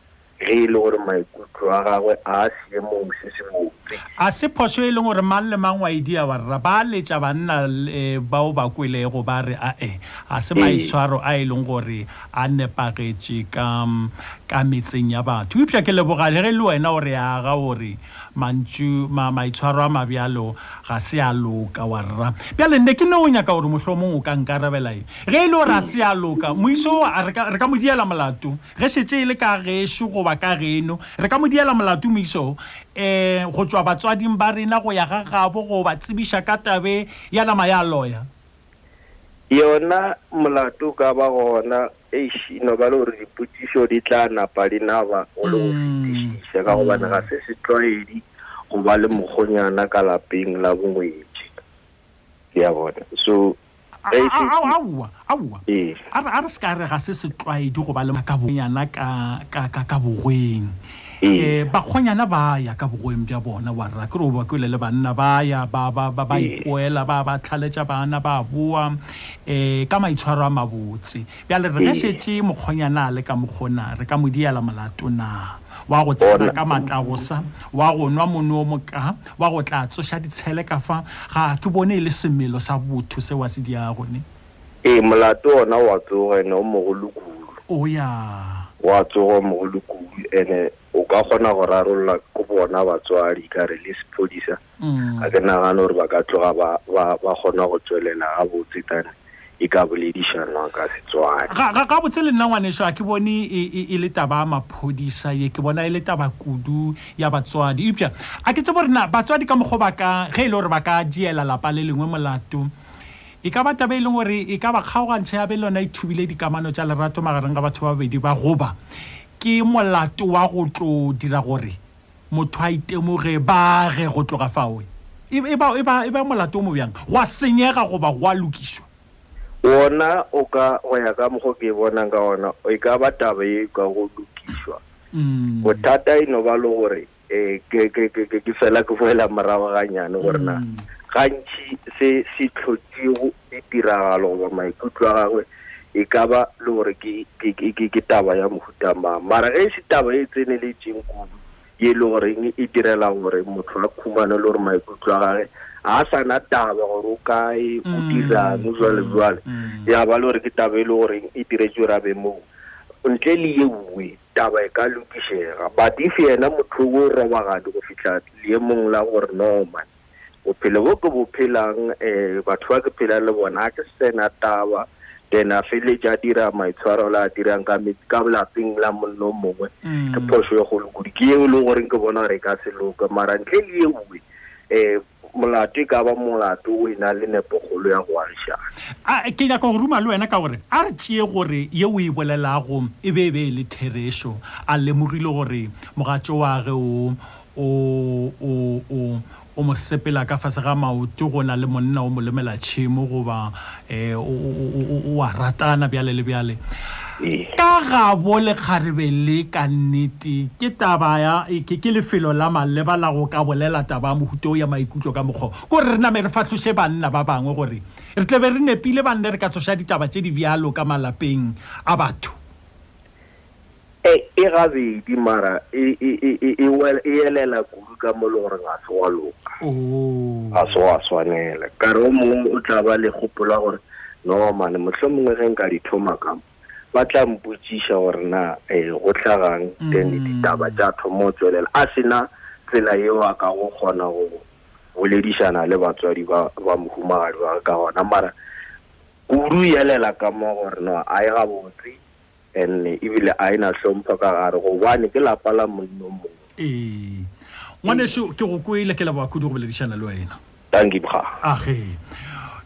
[SPEAKER 5] ge e le gore maikutlo a gagwe a a seemong se se botse
[SPEAKER 1] a se phošo e leng gore mang le mang wa e dia wa rra ba letša banna eh, bao ba kwelego ba re ae eh, a se
[SPEAKER 5] ee.
[SPEAKER 1] maitshwaro a e leng gore a nepagetše ka metseng ya batho eupša ke lebogale ge le wena o re aga gore mantšu ma maitshwaro a mabjalo ga se a loka wa rra bjale nne ke ne o nyaka gore mohlolo mongwe o ka nkarabela e ge e le gore a se a loka moiso re ka mo diela molato ge šetse e le ka gešo goba ka geno re ka mo diela molato moiso um eh, go tšwa batswading ba rena go ya ga gabo go ba tsebiša ka tabe ya nama ya loya
[SPEAKER 5] Yona molato o ka ba gona eish no ba le gore dipotšišo di tla napa di naba go le go
[SPEAKER 1] mm.
[SPEAKER 5] fetišiša ka gobane ga se setlwaedi go ba le mokgonyana ka lapeng la bongwetši ke ya bona so
[SPEAKER 1] aowa aowa
[SPEAKER 5] ee.
[SPEAKER 1] a re se ka re ga se setlwaedi go ba le ka bonyana ka bogweng Eh, bakgonyana ba ya ka bogoeng bja bona warra ke re o ba kwele le banna ba ya ba ba ba ba
[SPEAKER 5] Ee.
[SPEAKER 1] ipoela ba ba tlhaletša bana ba boa um ka maitshwaro a mabotse bjale re ge
[SPEAKER 5] Ee.
[SPEAKER 1] šetše mokgonyana a le ka mokgona re ka mo diela molato na wa go tshela
[SPEAKER 5] Bona.
[SPEAKER 1] ka matla go sa wa go nwa mono o moka wa go tla tsoša ditshele ka fa ga ke bone e le semelo sa botho se wa se diago ne
[SPEAKER 5] Ee, molato ona wa tsoga ene o mogolo kudu.
[SPEAKER 1] O ya.
[SPEAKER 5] Wa tsoga o mogolo kudu ene o ka kgona go rarolla ko bona batswadi ka re le sephodisa.
[SPEAKER 1] Mm.
[SPEAKER 5] A ke nagane gore ba ka tloga ba ba ba kgona go tswelela ga botse tane e ka boledišanwa ka Setswana.
[SPEAKER 1] Ga ga ga botse le nna ngwaneso a ke bone e e e le taba ya maphodisa ye ke bona e le taba kudu ya batswadi. Eupša a ke tsebe gore na batswadi ka mokgwa ba ka ge e le gore ba ka diela lapa le lengwe molato E ka ba taba e leng gore e ka ba kgaogantšha ya be lona e thubile dikamano tša lerato magareng ga batho ba babedi ba goba ke molato wa go tlo dira gore motho a itemoge bage go tloga fawe e, e, e, e ba molato o mo bjang gwa senyega goba gwa lokišwa
[SPEAKER 5] wona o ka go ya ka mokgo ke bonang ka ona e ka ba taba e ka go lokišwa
[SPEAKER 1] mm.
[SPEAKER 5] bothata e no ba le gore eh, ke ke ke ke fela ke boela morago ganyane gore na
[SPEAKER 1] mm.
[SPEAKER 5] gantši se se tlhotsego ditiragalo goba maikutlo a gagwe e ka ba le gore ke taba ya mohuta mang mara ge e se taba e tseneletseng kudu ye e le goreng e direla gore motho a khumane le gore maikutlo a gage ga a sa na taba gore o kae o
[SPEAKER 1] mm.
[SPEAKER 5] dirang jale jale
[SPEAKER 1] mm.
[SPEAKER 5] ya ba le gore ke taba e le goreng e diretswe rabe moo ntle le ye nngwe Taba e ka lokišega, but if yena motho o robagadi go fihla leemong la gore normal bophelo bo ke bo phelang um batho ba ke phela le bona a ke sena taba then a feletse a dira maitshwaro la a dirang ka ka lapeng la monna o mongwe
[SPEAKER 1] mm.
[SPEAKER 5] ke phoso e golo kudu ke eo e leng goreng ke bona gore e ka se loka mara ntle le eue um Molato e ka ba molato o e na le nepokgolo ya go agišana.
[SPEAKER 1] A, ke nyaka go ruma le wena ka gore a re tšee gore ye o e bolelago e be e be e le therešo. A lemogile gore mogatšo wage o, o, o, o, o mo sepela ka fase ga maoto go na le monna o mo lemela tšhemo goba eh, o a ratana bjale le bjale
[SPEAKER 5] ee.
[SPEAKER 1] ka gabo lekgarebe le ka nnete ke taba ya ke lefelo la maleba la go ka bolela taba ya mohuta o ya maikutlo ka mokgwa ko re re name re fatlhoše banna ba bangwe gore re tle be re nepile banne re ka tsoša ditaba tse di bjalo ka malapeng a batho
[SPEAKER 5] E, e gabedi mara e, e, e, e, e, wel- e elela kudu ka mo e le gore ga se wa loka
[SPEAKER 1] Oh.
[SPEAKER 5] ga se wa swanela ka re o mongwe o tla ba le gopola gore no mane motlho mongwe ge nka di thoma ka mo ba tla mpotsiša gore na eh, go tlhagang then
[SPEAKER 1] Mm.
[SPEAKER 5] ditaba tša thoma o tswelela a sena tsela yeo a ka go kgona go boledišana le batswadi ba ba mohumagadi wa ka gona mara kudu yelela ka mo gore no a e gabotse and ebile a ena hlompho ka gare gobane ke lapa la monno mongwe
[SPEAKER 1] ee ngwaneso ke go kwele ke leboa kudu go boledišana le wena
[SPEAKER 5] tangibga
[SPEAKER 1] age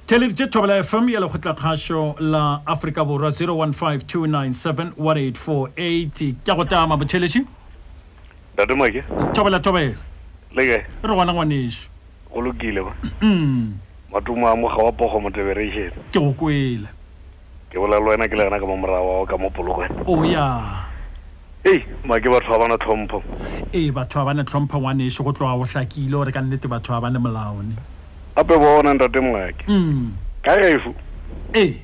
[SPEAKER 1] theleditše thobela fm ya lekgotlakgašo la afrika borwa 0152971848 ke go tama botšhelesi
[SPEAKER 6] tatomake
[SPEAKER 1] thobela thobela
[SPEAKER 6] le kae
[SPEAKER 1] re gona ngwaneso
[SPEAKER 6] go lokile ba
[SPEAKER 1] mm
[SPEAKER 6] matumo a moga wa pogo motebereišene
[SPEAKER 1] ke go kwele
[SPEAKER 6] ke bolela le wena ke le gana ka mo morago wa ka mo pologwe
[SPEAKER 1] o oh, ya
[SPEAKER 6] ei ma ke batho ba bana tlhompho
[SPEAKER 1] ee batho ba bana tlhompho ngwaneso go tloga go hlakile gore ka nnete batho ba bane molaone
[SPEAKER 6] gape bona ntate mongake
[SPEAKER 1] mm.
[SPEAKER 6] ka gefu
[SPEAKER 1] ee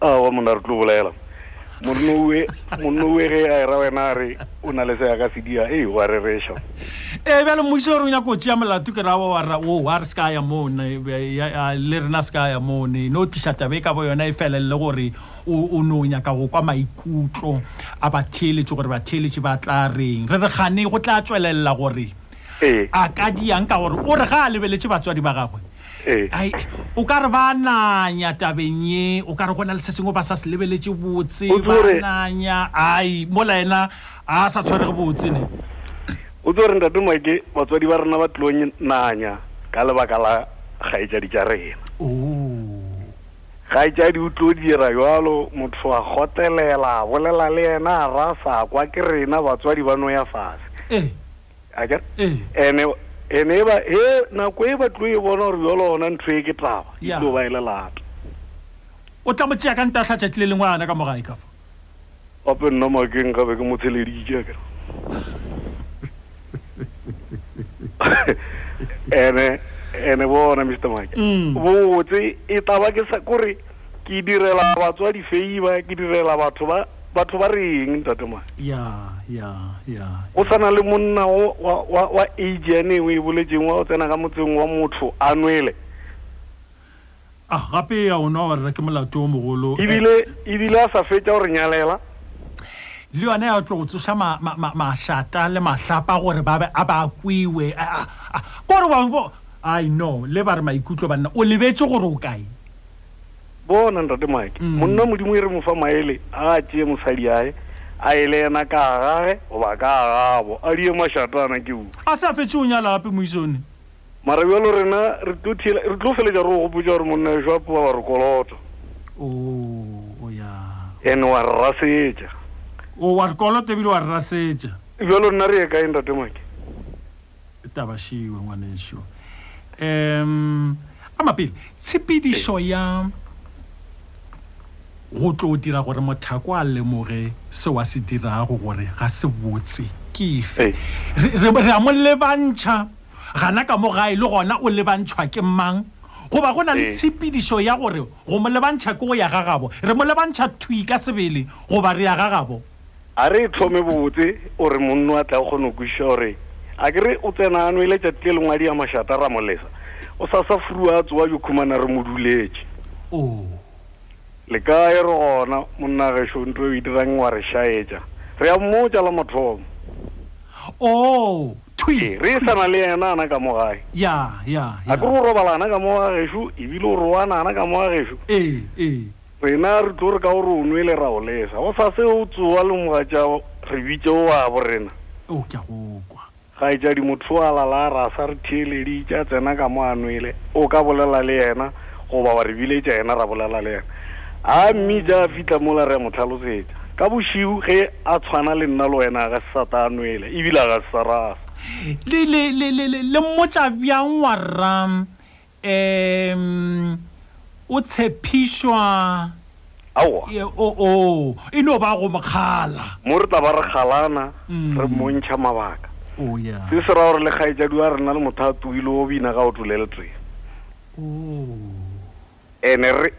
[SPEAKER 6] awa ah, monna re tlo bolela monnowe monnowe ge a era wena a re o na le se ya ka sedia ee wa rereša
[SPEAKER 1] e bjale mmuši gore o nyaka go tšea molato ke rawa wara o wa re se ka ya mone le rena se ka ya mone no tliša tabe ka bo yona e felelele gore o no nyaka go kwa maikutlo a batheeletše gore batheeletše ba tla reng re re gane go tla tswelelela gore
[SPEAKER 6] ee.
[SPEAKER 1] a ka diang ka gore o re ga a lebeletše batswadi ba gagwe
[SPEAKER 6] ee.
[SPEAKER 1] ai o ka re ba nanya tabeng ye o ka re go na le se sengwe ba sa se lebeletše botse ba nanya ai mola ena a sa tshwarege botse ne
[SPEAKER 6] o tse gore ntate moake batswadi ba rena ba tlong nanya ka lebaka la gaetšadi tša rena gaetšadi o tlo dira jalo motho a gotelela bolela le yena a ra sa kwa ke rena batswadi ba no ya fase
[SPEAKER 1] eh.
[SPEAKER 6] aka
[SPEAKER 1] eh.
[SPEAKER 6] ene ene e ba e nako e ba tlo e bona gore jalo ona ntho e ke taba e tlo ba e le lata
[SPEAKER 1] o tla mo tšea ka nta tlhatšatši le lengwana ka mogae kafa
[SPEAKER 6] gape nna makeng gabe ke mo theleditše akere ene ene bona mr make
[SPEAKER 1] mm.
[SPEAKER 6] botse e taba ke sa kore ke direla batswadi feiba ke direla batho ba batho ba reng ntate mane
[SPEAKER 1] ya ya ya
[SPEAKER 6] o sana le monna o wa wa wa age ene o e boletseng wa o tsena ka motseng wa motho a nwele
[SPEAKER 1] Ah, gape ya o nwa wa rera ke molato o mogolo.
[SPEAKER 6] E bile, e bile a sa fetša go re nyalela.
[SPEAKER 1] Le yona ya tlo go tsoša ma, ma, ma, mašata le mahlapa gore ba be a ba kwiwe. Ah, ah, ah, kore wa bo. I know, le ba re maikutlo banna. O lebetše gore o kae?
[SPEAKER 6] Bona ntate Mike,
[SPEAKER 1] mm.
[SPEAKER 6] monna modimo e re mo fa maele a tšee mosadi yae a e le yena ka gage goba ka gabo a die mašatana ke u
[SPEAKER 1] a se a fetše o nyala gape moisone
[SPEAKER 6] Mara bjalo rena re tlo thiela re tlo feletša re go gopotša gore monna yo shwapo wa re kolota.
[SPEAKER 1] O o ya.
[SPEAKER 6] Ene wa re rasetša.
[SPEAKER 1] O wa re kolota ebile wa re rasetša.
[SPEAKER 6] Bjalo nna re ye kae ntate Make?
[SPEAKER 1] Taba šiwe ngwanešu. Em a mapele tshepedišo ya go tlo dira gore mothako a lemoge se wa se dirago gore ga se botse ke efe re a mo lebantšha gana ka mo gae le gona o lebantšhwa ke mang goba go na le tshepedišo ya gore go mo lebantšha ke go ya ga gabo re mo lebantšha thwi ka sebele goba re ya ga gabo
[SPEAKER 6] a re tlhome botse o re monno a tla o kgone go kwešiša gore a ke re o tsena ano ile tšati le lengwadi ya mašata ra molesa o sa sa furua a tsoa jo khumana re mo duletše
[SPEAKER 1] o oh.
[SPEAKER 6] Le kae re gona, monna gešo? Nto e dirang wa re šaetša? Re a mmotša la mathomo.
[SPEAKER 1] Oo,
[SPEAKER 6] thwi!
[SPEAKER 1] Ee,
[SPEAKER 6] re sa na le yena ana ka mo gae.
[SPEAKER 1] Ya, ya, ya.
[SPEAKER 6] A ke re o robala ana ka mo ga gešo, ebile o roana ana ka mo ga gešo?
[SPEAKER 1] Ee, ee.
[SPEAKER 6] Rena re tlo re ka gore o nwele ra o lesa. Go sa se o tsoa le mogatša re bitše o wa borena.
[SPEAKER 1] Oo, ke a go kwa.
[SPEAKER 6] Kgaetšadi Mothoala la re a sa re theeleditše, a tsena ka mo a nwele. O ka bolela le yena, goba wa re biletša yena ra bolela le yena. A mmitša a fihla mola re a mo hlalosetša. Ka bošego ge a tshwana le nna le wena a ga se sa ta a nwele, e bile a ga se sa rasa.
[SPEAKER 1] Le, le, le, le, le, le mmotša bjang warra? Ehm, o tshepišwa.
[SPEAKER 6] Aowa.
[SPEAKER 1] Ye, o, o, e no ba go mokgala.
[SPEAKER 6] Mo re tla ba re kgalana,
[SPEAKER 1] Mm.
[SPEAKER 6] re mmontšha mabaka.
[SPEAKER 1] O ya.
[SPEAKER 6] Se se ra gore le kgaetšadi wa rena le motho a tugile o bina ka otlo le letee.
[SPEAKER 1] O.
[SPEAKER 6] Ene re,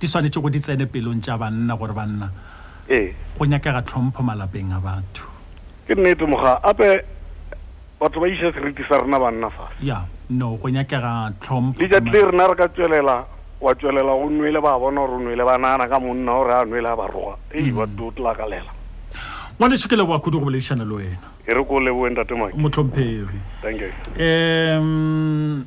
[SPEAKER 6] Di swanetše go
[SPEAKER 1] di tsene pelong tša banna gore banna
[SPEAKER 6] Ee.
[SPEAKER 1] go nyakega tlhompho malapeng a batho.
[SPEAKER 6] Ke nnete moga ape batho ba iša seriti sa rena banna fase.
[SPEAKER 1] Ya, no go nyakega tlhompho.
[SPEAKER 6] Letšatši le rena re ka tšwelela wa tšwelela go nwele ba bona gore o nwele ba nagana ka monna gore a nwele a ba roga. Ei mm. ba tlo tlakalela.
[SPEAKER 1] Ngwaneso ke leboa kudu go boledišana le wena.
[SPEAKER 6] E re ko leboe ntate Maki.
[SPEAKER 1] Motlhomphegi.
[SPEAKER 6] Thank you.
[SPEAKER 1] Um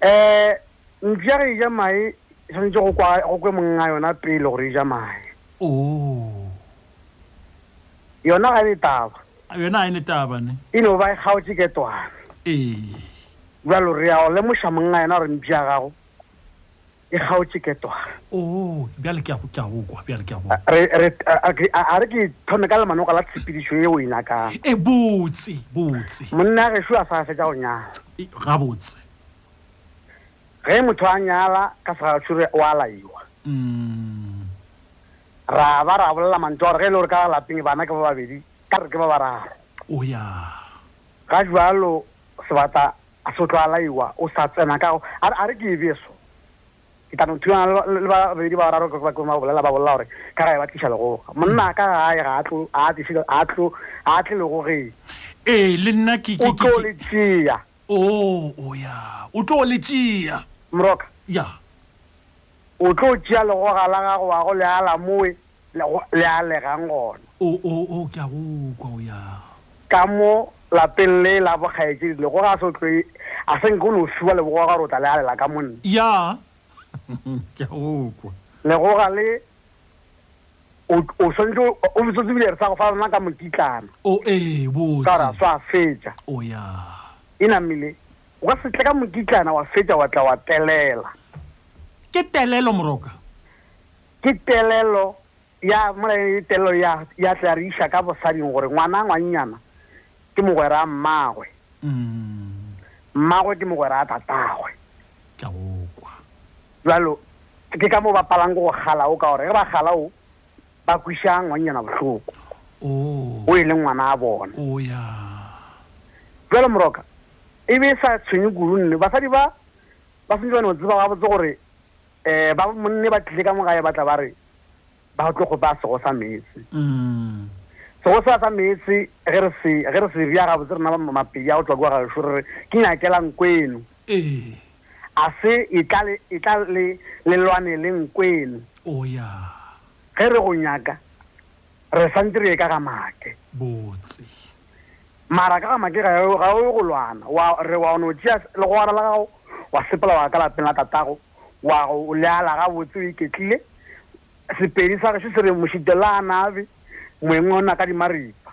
[SPEAKER 7] Eh, ntši ya ge e ja mae e swanetše go kwa go kwe monga yona pele gore e ja mae
[SPEAKER 1] o oh.
[SPEAKER 7] yona ga e ne taba
[SPEAKER 1] yona ga e ne taba ne
[SPEAKER 7] e no ba e kgaotše ketwane
[SPEAKER 1] ee
[SPEAKER 7] jalo re ya go lemoša monga yona gore mpši ya gago e kgaotše ketwana
[SPEAKER 1] o oh, bjale ke a go kwa bjale ke a go
[SPEAKER 7] a re ke thome ka lemanoka la tshepedišo e o e nyakang
[SPEAKER 1] e botse botse
[SPEAKER 7] monna ya gešo a sa fetsa go nyala
[SPEAKER 1] e, gabotse
[SPEAKER 7] ge motho a nyala ka segagatšhure o a laiwa
[SPEAKER 1] mm.
[SPEAKER 7] ra ba ra bolela mantso gore ge e le gore ka lapeng bana ke ba babedi ka re ke ba bararo
[SPEAKER 1] o ya
[SPEAKER 7] ga jalo sebata A se o tlo a laiwa o sa tsena ka go, a re, a re ke e bee so, ke tla no thulana le, le ba babedi ba bararo, ke ba ke ba bolela, ba bolela gore ka gae ba tliša legoga. Monna a ka gae ga a tlo, a tliše, a tlo, a tle legogeng.
[SPEAKER 1] Ee, le nna ke, ke,
[SPEAKER 7] ke,
[SPEAKER 1] ke.
[SPEAKER 7] O tlo le tšea.
[SPEAKER 1] Oo, o ya, o tlo le tšea.
[SPEAKER 7] Moroka.
[SPEAKER 1] Ya.
[SPEAKER 7] O tlo tšea legoga la gago wa go le ala moe le, le alegang gona.
[SPEAKER 1] O, o, o, ke a go kwa o ya.
[SPEAKER 7] Ka mo lapeng le la bokgaetšedi, legoga a se tlo, a se nke o no fiwa lebogoga gore o tla le alela ka monna.
[SPEAKER 1] Ya, ke a go kwa.
[SPEAKER 7] Legoga le o o swantse o bitse tsebile re sa go fa lona ka mokitlana
[SPEAKER 1] o
[SPEAKER 7] e
[SPEAKER 1] botse tsara
[SPEAKER 7] swa fetsa
[SPEAKER 1] o ya
[SPEAKER 7] ina mile O ka se tle ka mokitlana wa fetša wa tla wa telela.
[SPEAKER 1] Ke telelo moroka.
[SPEAKER 7] Ke telelo ya molae telelo ya ya tla re iša ka bosading gore ngwana ngwannyana ke mogwera a mmagwe.
[SPEAKER 1] Mm.
[SPEAKER 7] Mmagwe ke mogwera a tatagwe.
[SPEAKER 1] Ke a go kwa.
[SPEAKER 7] Jalo ke ka mo ba palang go gala o ka gore ge ba gala o ba kwiša ngwannyana bohloko
[SPEAKER 1] oh.
[SPEAKER 7] o e leng ngwana a bona
[SPEAKER 1] oh,
[SPEAKER 7] jalo moroka e be e sa tshwenye kudu nne basadi ba ba sentse ba ne o tseba ga botse gore um ba monne ba tlile ka mogae batla ba re ba tlo go ba sego sa metse
[SPEAKER 1] mm.
[SPEAKER 7] sego sa sa metse ge re se bja gabotse rena mapedi a go tswa kua gaešo re re ke nyakelang kweno
[SPEAKER 1] Ee.
[SPEAKER 7] A se e tla le, e tla le, le lwane le nkwenu.
[SPEAKER 1] O ya.
[SPEAKER 7] Ge re go nyaka, re santse re ye ka ga make.
[SPEAKER 1] Botse.
[SPEAKER 7] Mara ka ga make ga yo, ga yo go lwana. Wa, re wa no tšea legwara la gago, wa sepela wa ka lapeng la tatago, wa go o leala ga botse o iketlile. Sepedi sa gešo se re mošitelana a be, moeng o na ka dimaripa.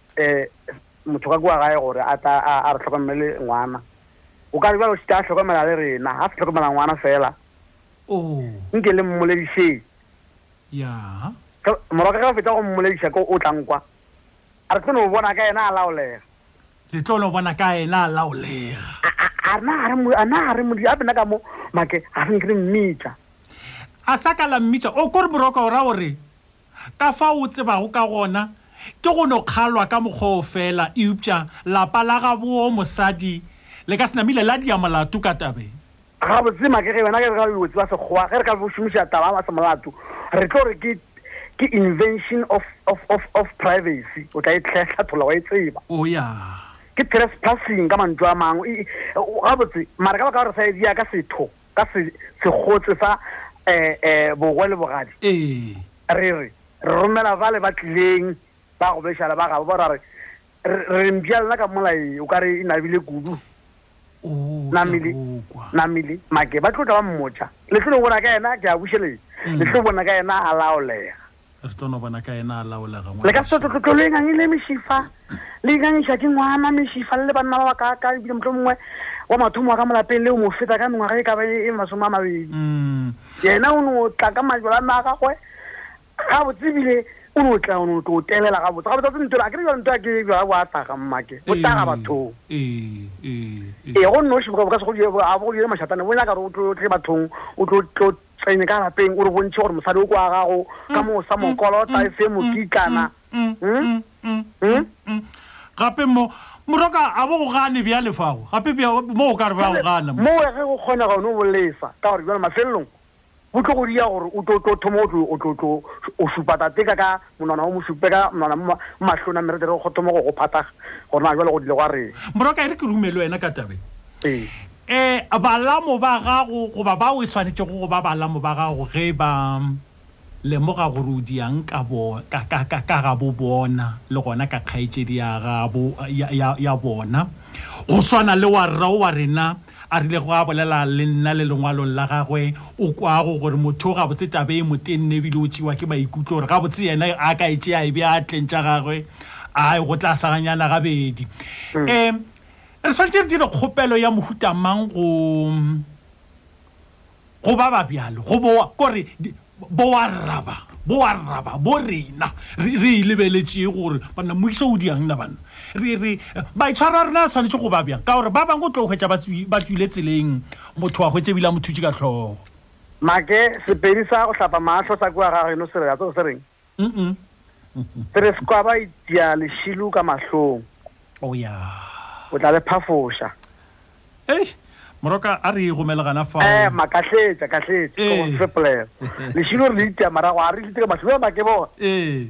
[SPEAKER 7] um motho ka kua gae gore a tla a re tlhokomele ngwana o ka re bjalo se tla tlhokomela le rena ga se tlhokomela ngwana fela
[SPEAKER 1] oh.
[SPEAKER 7] nke le mmoledišeng morago ge o fetsa go mmolediša ko o tlang kwa a re tlo bona ka ena a laolega
[SPEAKER 1] re tlo no bona ka ena a laolega
[SPEAKER 7] ana a re modi a pena ka mo make a re nke re mmitša
[SPEAKER 1] a sa ka la mmitša o kore boroko o ra gore Ka fao o tsebago ka gona, ke go no kgalwa ka mokgwa wo feela, eupša lapa la gaboo mosadi le ka se namile la dia molato ka tabeng.
[SPEAKER 7] Gabotse, make, ge wena ke re ka bobotse ba Sekgowa, ge re ka bo šomiša taba ba semolato, re tlo re ke, ke invention of, of, of, of privacy, o tla e tlhe, hlatholla, wa e tseba.
[SPEAKER 1] O ya.
[SPEAKER 7] Ke trespassing, ka mantšu a mangwe, e, e, gabotse, mara ka baka la gore sa e dia ka setho. ka segotse sa um bogwe le bogadi re re re romela bale ba tlileng ba go bešala ba gabo ba ra re re mpša lena ka molae o ka re e nabile kudu oh, namele namele make ba tlo tla ba mmotša le tlo le bona ka yena ke a bušeletsa mm. le tlo bona ka yena a laolega
[SPEAKER 1] Re tlo no bona ka yena a laolega ngwana.
[SPEAKER 7] Le ka se tlo tlo le ngangile meshifa. Le ngangisha ke ngwana meshifa le banna ba ka ka bile motho mongwe wa mathomo wa ka molapeng le o mo feta ka mengwaga e ka ba e masome a mabedi. Mm. Yena o no tla ka majwala a gagwe ga botsebile o no tla o no tlo telela ga botsa ga botsa ntlo a ke re ntlo a ke ba wa taga mmake o taga batho e e e go no shibuka boka se go a go yena mashatane bona ka re o tlo tle bathong o tlo tsene ka lapeng o re bontšhe gore mosadi o kwa gago ka moo sa mokolota e fe mokitlana
[SPEAKER 1] gape mo moroka a bo go gane bjale fago gape mo o ka re ba go gana
[SPEAKER 7] mo ge go kgonega o ne o bolesa ka gore jale mafelelong go tlo go dia gore o tlo tlo thoma o tlo o tlo tlo o supa tateka ka Monwana o mo šupe ka monwana mo mahlong a meredere go thoma go go phataga gore na jwale go dile go a reng.
[SPEAKER 1] Morwa ka e re ke rume le wena ka tabeng.
[SPEAKER 7] Ee.
[SPEAKER 1] Eh, balamo ba gago goba ba o e swanetšego go ba balamo ba gago ge ba lemoga gore o diang ka bo ka ka ka ka ga bo bona le gona ka kgaetšedi ya ga bo ya ya bona go swana le wa rra wa rena a rilego a bolela le nna le lengwalong la gagwe o kwago gore motho gabotse tabe e motenne ebile o tšewa ke maikutlo gore gabotse yena a ka e tšea e be a tleng tša gagwe a go tla saganyana gabedi um re tshwanetse re dire kgopelo ya mohutamang go go ba ba bjalo go bowa kore bowarraba bowarraba bo rena re e lebeletšee gore banna moiso o diang na banna re re baitshwaro a rena a tshwanetse go ba bjang ka gore ba bangwe o tlo go hwetša ba tswile tseleng motho wa hwetše ebile a mo thutše ka tlhogo
[SPEAKER 7] make sepedi sa go hlapa mahlo sa kua gageno sere ya tseo se reng Tresco a ba itia lešilu ka mahlong.
[SPEAKER 1] Oh ya.
[SPEAKER 7] O tla le phafoša.
[SPEAKER 1] Hey. Moroka a re gomele gana fa.
[SPEAKER 7] Eh makahletsa kahletsa go eh. fepolelo. Lešilu re le itia marago a re itia ka mahlong ba ke bona.
[SPEAKER 1] Eh.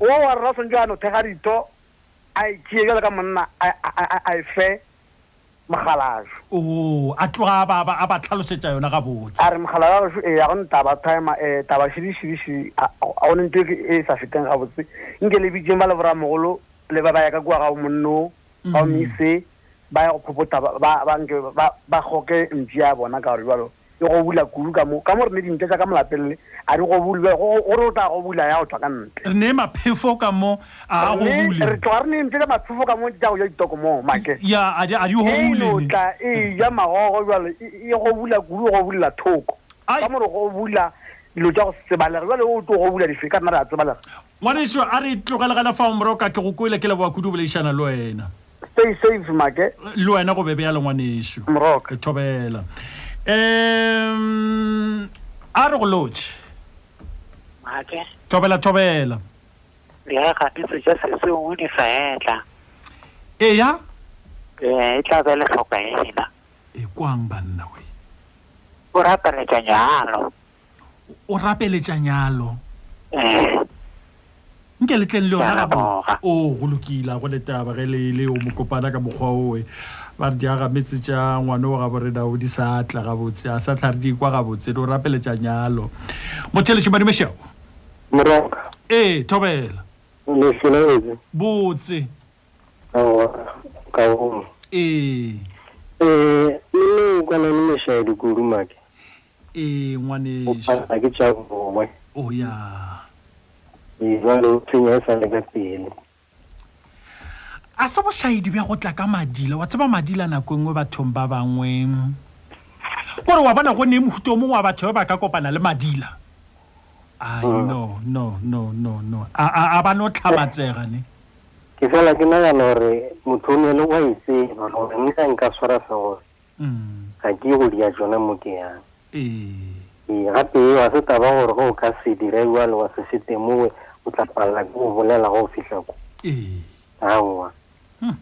[SPEAKER 7] O wa rra sentse a no thega ditho a itie jalo ka monna a a a fe. Mokgalabje.
[SPEAKER 1] Oo, a tloga a ba, a ba hlalosetša yona gabotse.
[SPEAKER 7] A re, Mokgalabje, ee, ga go ntaba, Thaima, ee, taba širiširiši, a, ga go ne nto e, e sa feteng gabotse. Nke le bitšeng ba leboramogolo le ba ba ya ka kua ga o monno, ga o mm. mise, ba ya go phopota, ba, ba, ba, ba, ba goke mpši ya bona ka gore jalo. e gobula kudu ka mo ka mo re ne dinte tsa ka molapelele a di gobule jale go go re o tla gobula ya go tswa ka ntle
[SPEAKER 1] re ne maphefo ka mo a a Mme gobule
[SPEAKER 7] re tloga re ne ntse le maphefo ka mo tsa go ja ditoko moo make
[SPEAKER 1] ya a di a di
[SPEAKER 7] e gobule ne. notla e ja magogo jale e e gobula kudu e gobulela thoko Ai. ka mo re gobula dilo tsa go sebalega jale o tlo gobula dife ka nna re a tsebalega
[SPEAKER 1] Ngwaneso a re tlogele gana fa omora o ka tle go kwele ke leboa kudu boleišana le wena.
[SPEAKER 7] Stay safe make.
[SPEAKER 1] Le wena go bebe ya lengwaneso.
[SPEAKER 7] Mroka.
[SPEAKER 1] E thobela. Um a re go lotse.
[SPEAKER 8] Make.
[SPEAKER 1] Thobela thobela.
[SPEAKER 8] Ya ga di se ja se se o di faetla.
[SPEAKER 1] E
[SPEAKER 8] ya? Eh e tla be le hloka ena.
[SPEAKER 1] E kwang banna we.
[SPEAKER 8] O rapela jalo.
[SPEAKER 1] o rapeletša nyalo nke le tleng le yona
[SPEAKER 8] gabotse
[SPEAKER 1] o oh, go lokile go letaba ge le le o mokopana ka mokgwa oe ba re diaga metse tša ngwane o gabo rena o di sa tla gabotse a sa tlhare di kwa gabotse o rapeletša nyalo motheletše madimešao
[SPEAKER 5] moroka
[SPEAKER 1] ee thobela
[SPEAKER 5] lefeleletse
[SPEAKER 1] botse
[SPEAKER 5] ka gong
[SPEAKER 1] ee
[SPEAKER 5] ee mme o kwana le mešaedi kudu make
[SPEAKER 1] ee ngwaneša
[SPEAKER 5] a ke tša bongwe
[SPEAKER 1] o oh, ya
[SPEAKER 5] ee jwale o tshwenya e sa le ka pele
[SPEAKER 1] a se bošaedi bja go tla ka madila wa tseba madila nako engwe bathong ba bangwe kore wa bona go ne mohuto o mongwe wa batho ba ba ka kopana le madila ai mm. no no no no no a ba no tlhamatsega ne
[SPEAKER 9] ke fela ke nagana gore motho o ne le wa itseba gore nka nka swara sa gore ga ke go dia tšona mo ke yang
[SPEAKER 1] ee
[SPEAKER 9] gape eo ga se taba gore ge o ka se dire jwale wa se se temoe o tla palela ke go bolela go fihla ko
[SPEAKER 1] ee
[SPEAKER 9] aowa
[SPEAKER 1] hmm.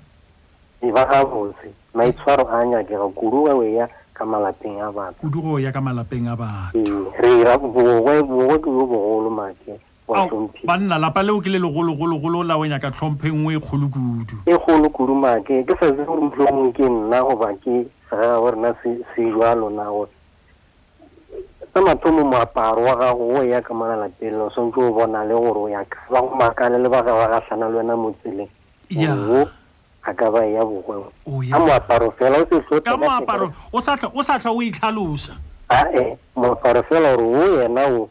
[SPEAKER 9] e ba gabotse maitshwaro a nyakega kudu wa eya ka malapeng a batho
[SPEAKER 1] kudu go ya ka malapeng a batho
[SPEAKER 9] ee, re ira bogwe bogwe ke yo bogolo make wa hlomphi
[SPEAKER 1] banna lapa leo ke le legolo golo golo la wenya ka tlhomphe nngwe e kgolo kudu
[SPEAKER 9] e kgolo kudu make ke sa tsebe gore mohlomongwe ke nna goba ke segara gore na se se jwalo na gore sa mathomo moaparo wa gago o ya ka mona lapeng o swantse o bona le gore o ya ka ba go makale le ba ga ba gahlana le wena mo tseleng
[SPEAKER 1] ya
[SPEAKER 9] a ka ba ya bogwebo
[SPEAKER 1] oh,
[SPEAKER 9] ka moaparo fela o se tlhote
[SPEAKER 1] ka moaparo o sa o sa tlha o itlhalosa
[SPEAKER 9] a e moaparo fela gore o yena o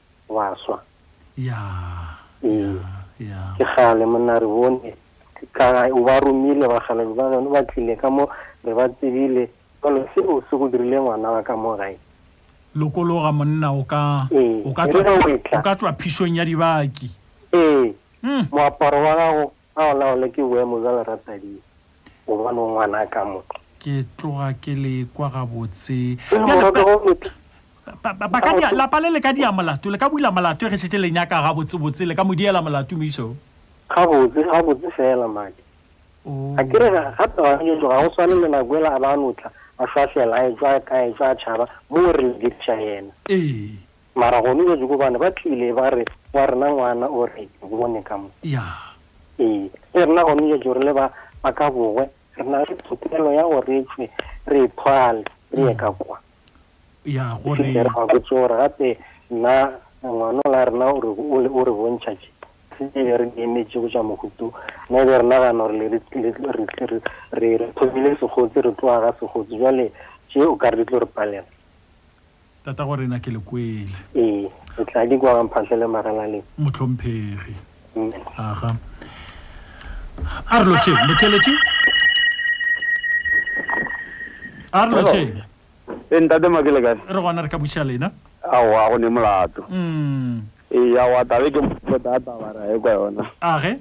[SPEAKER 9] wa swa.
[SPEAKER 1] Ya,
[SPEAKER 9] ya,
[SPEAKER 1] ya.
[SPEAKER 9] Ke kgale monna re bone ka o ba romile ba kgale ba gano ba tlile ka mo re ba tsebile jalo seo se go dirile ngwana wa ka mo gae
[SPEAKER 1] lokologa monna o ka
[SPEAKER 9] ee,
[SPEAKER 1] o ka tswa o ka tswa phishong ya dibaki
[SPEAKER 9] ee
[SPEAKER 1] hmm.
[SPEAKER 9] moaparo wa gago A o laole ke boemo bja leratading gobane o ngwana ka motho.
[SPEAKER 1] Ke tloga ke le kwa gabotse.
[SPEAKER 9] E le morato go motho.
[SPEAKER 1] Ba ka dia lapa le le ka dia molato le ka bula molato e re šetse le nyaka gabotse botse le ka mo diela molato miso.
[SPEAKER 9] Gabotse gabotse fela maki.
[SPEAKER 1] Oh.
[SPEAKER 9] A ke re ga taba ya Jesu ga go swane le nako ela a ba notla a shwa fela a etswa ka etswa a tšhaba mo re le diriša yena.
[SPEAKER 1] Ee.
[SPEAKER 9] Mara go no bjatšo gobane ba tlile ba re wa rena ngwana o re bone ka mo.
[SPEAKER 1] Ya.
[SPEAKER 9] Ee, le rena go no bjatšo re le ba ba ka bogwe re na le tshopelo ya go re tšwe re thwale re ye ka kwa.
[SPEAKER 1] Ya
[SPEAKER 9] go
[SPEAKER 1] re.
[SPEAKER 9] Re ga go tsore gape nna ngwana la rena o re o le o re bontšha tše. Se e re emetše go tšwa mohutu ne be re nagana gore le re re re thomile segotsi re tloga ga segotsi jwale tše o ka re di tlo re palela.
[SPEAKER 1] Tatago rena ke le kwele.
[SPEAKER 9] Ee, re tla di kwa mphahlele maralaleng.
[SPEAKER 1] Motlhomphegi.
[SPEAKER 9] Amen.
[SPEAKER 1] Aha. A re lotšeng, motheletše. A re lotšeng.
[SPEAKER 10] E ntate ma ke le kae?
[SPEAKER 1] Re gona re ka buša lena.
[SPEAKER 10] Aowa go ne molato.
[SPEAKER 1] Mm.
[SPEAKER 10] Ee, aowa tabe ke motho data ba ra e kwa yona.
[SPEAKER 1] A ge?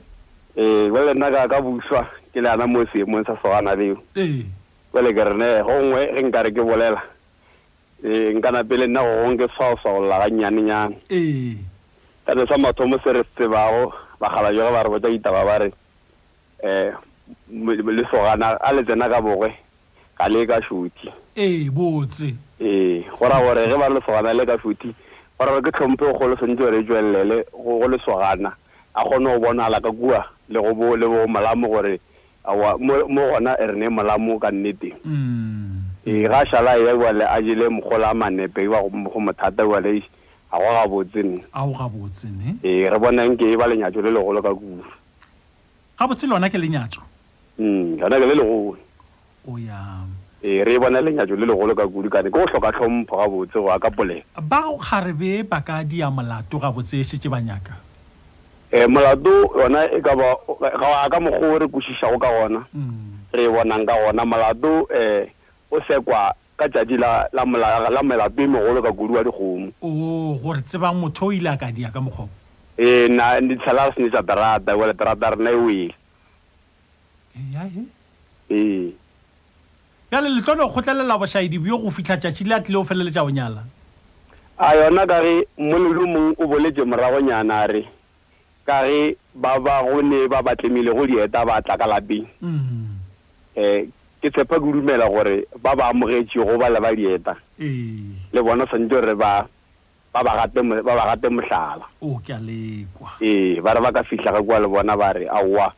[SPEAKER 10] Ee, jwale nna ka ka bušwa ke le ana mo seemong sa sogana leo.
[SPEAKER 1] Ee.
[SPEAKER 10] Jwale ke rene gongwe ge nka re ke bolela. Ee, nka napele nna go gong ke swaoswa go lla gannyanenyane.
[SPEAKER 1] Ee.
[SPEAKER 10] Ka ne sa mathomo se re se tsebago, bakgalabje ge ba re botša ditaba ba re, um lesogana ga le tsena ka bogwe, ga le ye ka šothi.
[SPEAKER 1] Ee, botse.
[SPEAKER 10] Ee, go ra gore ge ba re lesogana le ka šothi, go ra gore ke tlhompho e kgolo swanetše gore e tšwelele go lesogana, a kgone go bonala ka kua le go bo, le bo Molamo gore, Aowa, mo, mo gona e re ne molamu ka nnete. E, ga a šala ya bjale a jele mogola a manepe wa go go mothata bjale eish, a go gabotse ne.
[SPEAKER 1] A go gabotse ne.
[SPEAKER 10] E, re bona nke e ba lenyatšo le legolo ka kudu.
[SPEAKER 1] Gabotse lona ke lenyatšo.
[SPEAKER 10] Mm, lona ke le legolo.
[SPEAKER 1] O ya.
[SPEAKER 10] E, re bona lenyatšo le legolo ka kudu kane ke go hloka tlhompho gabotse go a ka polela.
[SPEAKER 1] Ba go kgarebe ba ka dia molato gabotse e šetše ba nyaka.
[SPEAKER 10] Eh, molato yona e ka ba ga ka mokgo re kwešišago ka gona
[SPEAKER 1] mm.
[SPEAKER 10] re bonang ka gona molato um eh, o sekwa ka tšatši la melato e megolo ka kudu wa dikgomo
[SPEAKER 1] oh, gore tsebang motho o ile a ka dia ka mokgwa
[SPEAKER 10] ee na ditshela re sene tša terata bole terata rena e wele
[SPEAKER 1] Ee. Bjale le tlo no kgotlelela bošaedi bjo go fihla tšatši le a tlilego feleletša go nyala?
[SPEAKER 10] A yona ka ge monna yo mongwe o boletše moragonyana a re, ka ge ba ba go ne ba ba tlemilego dieta ba tla ka lapeng, eh, ke tshepa ke dumela gore ba ba amogetšego ba le ba dieta le bona swanetše gore ba ba ba gate mo- ba ba gate mohlala
[SPEAKER 1] o ke a lekwa
[SPEAKER 10] ee ba re ba ka fihla ga kua le bona ba re aowa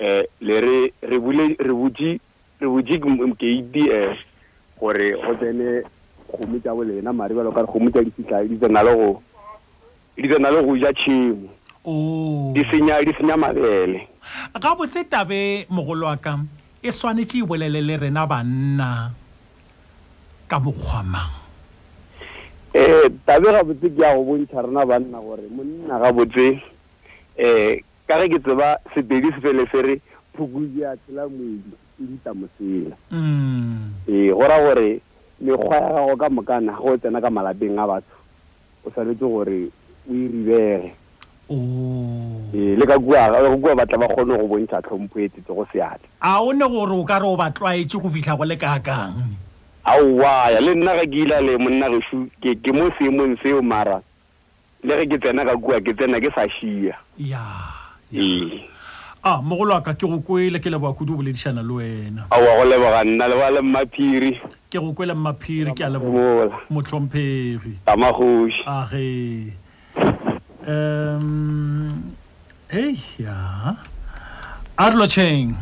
[SPEAKER 10] um le re re bule re butše re butše m- m- keiti um gore go tsene kgomo tša bolena mare bjalo ka re kgomo tša di fihla di tsena le go di tsena le go ja tšhemo
[SPEAKER 1] o
[SPEAKER 10] di senya di senya mabele
[SPEAKER 1] gabotse tabe mogolo wa ka e swanetše e bolele le rena banna Ka mokgwa mang?
[SPEAKER 10] Eh, tabe gabotse ke ya go bontšha rena banna gore monna gabotse eh ka ge ke tseba sepedi se fele se re phukuzi ya tshela moedi e dita mosela
[SPEAKER 1] mm.
[SPEAKER 10] ee go ra gore mekgwa ya gago ka mokana go tsena ka malapeng a batho o sabetse gore o e ribege oh. ee le ka kua go kua batla ba kgone go bontšha tlhompho e tsetse go seatla
[SPEAKER 1] a o ne gore o ka re o ba tlwaetse go fitlha go le
[SPEAKER 10] kaakang aowaya le nna ga ke ila le monna gešu ke ke mo seemong seo mara le ge ke tsena ka kua ke tsena ke sa šia
[SPEAKER 1] ya
[SPEAKER 10] ee
[SPEAKER 1] a mogolo wa ka ke go kwele ke leboga kudu o boledišana le wena
[SPEAKER 10] aowa go leboga nna le ba le mmaphiri
[SPEAKER 1] Ke go kwele mmaphiri ke a leboga
[SPEAKER 10] Mola.
[SPEAKER 1] motlhomphegi
[SPEAKER 10] Ka magoši.
[SPEAKER 1] a ge um ei ya a re lotšheng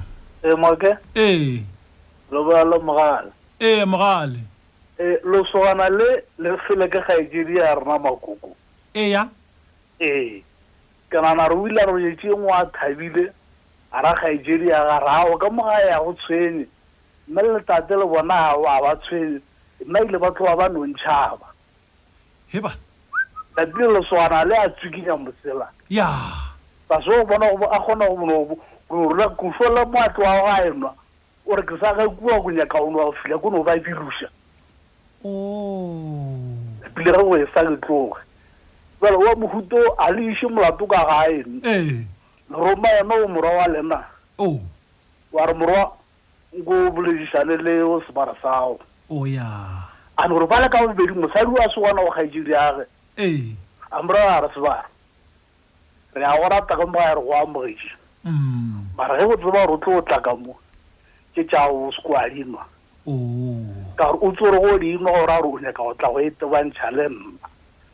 [SPEAKER 6] e ngwake
[SPEAKER 1] ee
[SPEAKER 6] lobola lo mogala
[SPEAKER 1] ee mogale
[SPEAKER 6] e losogana le le fele ke kgaetšedi ya rena makoko
[SPEAKER 1] eya
[SPEAKER 6] ee ke nana re o ile a re o nyetše ngwa thabile a ra kgaetšedi ya ga rago ka moga ya go tshwenye Mme le tate le bona ga wa ba tshwenya, mme ile ba tloga ba no ntšhaba.
[SPEAKER 1] He ba.
[SPEAKER 6] Tate leswana le a tsukinya mosela.
[SPEAKER 1] Ya.
[SPEAKER 6] Ba se o bona go a kgona go no go no rula kuso le mo a tloga ga enwa. O re ke sa ga kuwa go nyaka o no go fila go no ba bilusha.
[SPEAKER 1] Oh.
[SPEAKER 6] Pele ga go e sa ke tloge. Ba re wa mohuto a le ishe molato ka ga
[SPEAKER 1] eno.
[SPEAKER 6] Eh. Roma yena o morwa wa lena.
[SPEAKER 1] Oh.
[SPEAKER 6] Wa re morwa Nko o boledišane le o sebara sa gago.
[SPEAKER 1] O ya.
[SPEAKER 6] A no robala ka bobedi mosadi wa sogwana wa kgaetšedi yage.
[SPEAKER 1] Ee.
[SPEAKER 6] A morero a re sebara. Re a go rata ka moga ya re go amogetše.
[SPEAKER 1] Mm.
[SPEAKER 6] Mara ge o tseba gore o tlo o tla ka mo, ke tša o se kwa di
[SPEAKER 1] nwa. Oo.
[SPEAKER 6] Ka gore o tsore go di nwa go ra gore o nyaka go tla go e tebantšha le nna.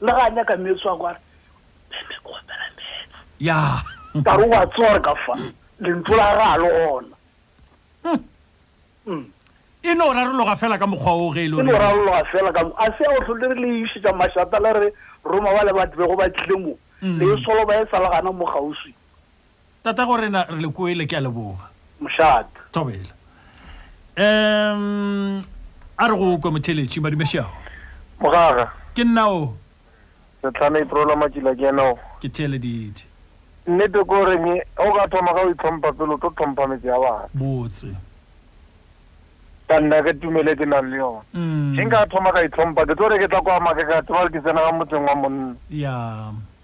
[SPEAKER 6] le ga
[SPEAKER 1] a
[SPEAKER 6] nyaka metsi wa kware meme ke
[SPEAKER 1] opela metsi ya
[SPEAKER 6] ka re wa tsore ka fa lentlo la ga le gona hmm.
[SPEAKER 1] e no rarologa fela ka mokgwa o ge e no
[SPEAKER 6] rarologa fela ka a se o tlhole re le išetša mašata le re roma ba le batho bego ba tlile mo
[SPEAKER 1] hmm.
[SPEAKER 6] le e solo ba e sa le gana
[SPEAKER 1] mo gauswi Tatago rena re le kwele ke a leboga.
[SPEAKER 6] Moshat.
[SPEAKER 1] Thobela. Um a re go kwe motheletši madumešago.
[SPEAKER 11] Mogaga.
[SPEAKER 1] Ke nna o.
[SPEAKER 11] Setlhana iprola matšila ke ena o.
[SPEAKER 1] Ke theeleditše.
[SPEAKER 11] Nnete ko reng o ka thoma ka o itlhompha pele o tlo tlhompha metse ya batho.
[SPEAKER 1] Botse.
[SPEAKER 11] Ka nna ke tumele ke nang le yone.
[SPEAKER 1] Mm.
[SPEAKER 11] Ke nka thoma ka itlhompha ke tlo re ke tla kwa make ka tlo ke tsena ga motseng wa monna. Yeah.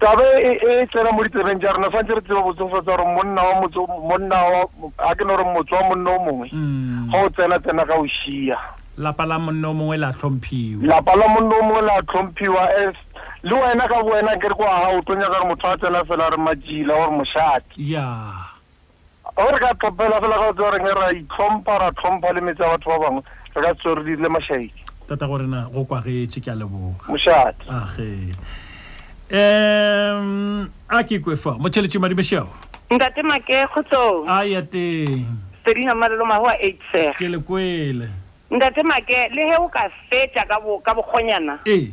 [SPEAKER 1] taba e, e, e
[SPEAKER 11] tsena mo ditsebeng ja rona santse re tseba botsofatsa gore monna wa motso monna wa a ke no re motso wa monna o mongwe
[SPEAKER 1] mm.
[SPEAKER 11] ga o tsena tsena ga o shia
[SPEAKER 1] lapa la monna o mongwe la tlhomphiwa
[SPEAKER 11] lapa la monna o mongwe la tlhomphiwa as le wena ka bo wena ke re kwa ga o tonya gore motho a tsena fela re majila gore moshati
[SPEAKER 1] ya
[SPEAKER 11] yeah. Go re ka thopela fela ga o tswa re nge ra itlhompha ra tlhompha le metse ya batho ba bangwe re ka tswe re dirile mashaiki
[SPEAKER 1] tata gore na go kwagetše ke a leboga
[SPEAKER 11] mošate
[SPEAKER 1] age um a ke kwe fa motheletše madimešao
[SPEAKER 12] ntate make kgotsong
[SPEAKER 1] a ya teng
[SPEAKER 12] sedina malelo mago a eight sega
[SPEAKER 1] ke le kwele
[SPEAKER 12] ntate make le he o ka fetša ka bo- ka bokgonyana
[SPEAKER 1] ee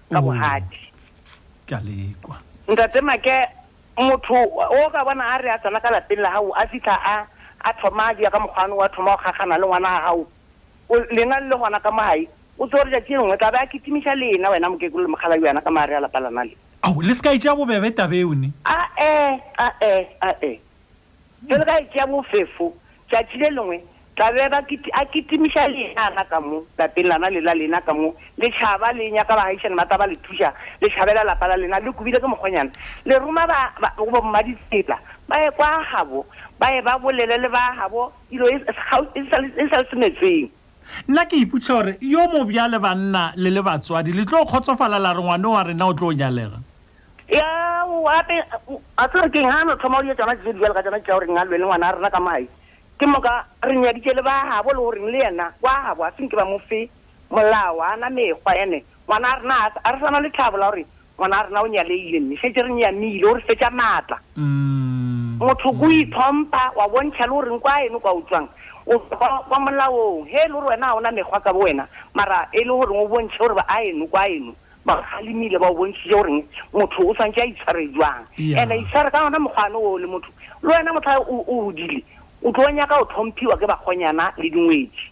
[SPEAKER 12] ka
[SPEAKER 1] Oh.
[SPEAKER 12] bogadi
[SPEAKER 1] ke a lekwa
[SPEAKER 12] ntate make motho o ka bona a re a tsena ka lapeng la gago a fitlha a a thoma a dia ka mokgwane wa thoma go gagana le ngwana ga gago O- lena le le gona ka mogae o tse gore jatsi lengwe tla be a kitimiša lena wena mokekolo le mokgala yo yana ka maare a lapalana le
[SPEAKER 1] ao le se ka e tšea bobebe tabe
[SPEAKER 12] yone a e a e a e Bjalo ka e tšea bofefo, tšatši le lengwe tla be ba kiti, a kitimiša leana ka mo lapeng lana le la lena ka mo le tšhaba le nyaka bagaišani ba tla ba le thuša le tšhabela lapa la lena le kubile ke mokgonyana le roma ba go ba mmaditsela ba ye kwa gabo ba ye ba bolele le ba gabo dilo e sa le semetseng
[SPEAKER 1] Nna ke iputša gore, Yo mo bjale banna le le batswadi le tlo kgotsofala la re ngwane wa rena o tlo nyalega?
[SPEAKER 12] Ya, gape, a tsere keng ga no thoma o ye tšona tše di bjale ka tšona tša gore nga lwe le ngwana a rena ka mae. Ke moka re nyaditše le ba gabo le goreng le yena wa gabo a se nke ba mo fe molao, a na mekgwa, ene ngwana a rena a re sa na lethabo la gore Ngwana rena o nyaleile mme šetše re nyamile, o re fetša maatla. Motho ko itlhompha, wa bontšha le gore nkwa eno kwa o tšwang, o kwa, kwa molaong. He, le gore wena ga o na mekgwa ka bowena, mara e le gore o bontšhe gore baaeno kwa eno ba go kgalemile, ba o bontšhitše gore motho o swanetše a itshware jwang. And a itshware ka ona mokgwa ano oo le motho. Le wena motlha o, o godile, o tlo nyaka go tlhomphiwa ke bakgonyana le dingwetši.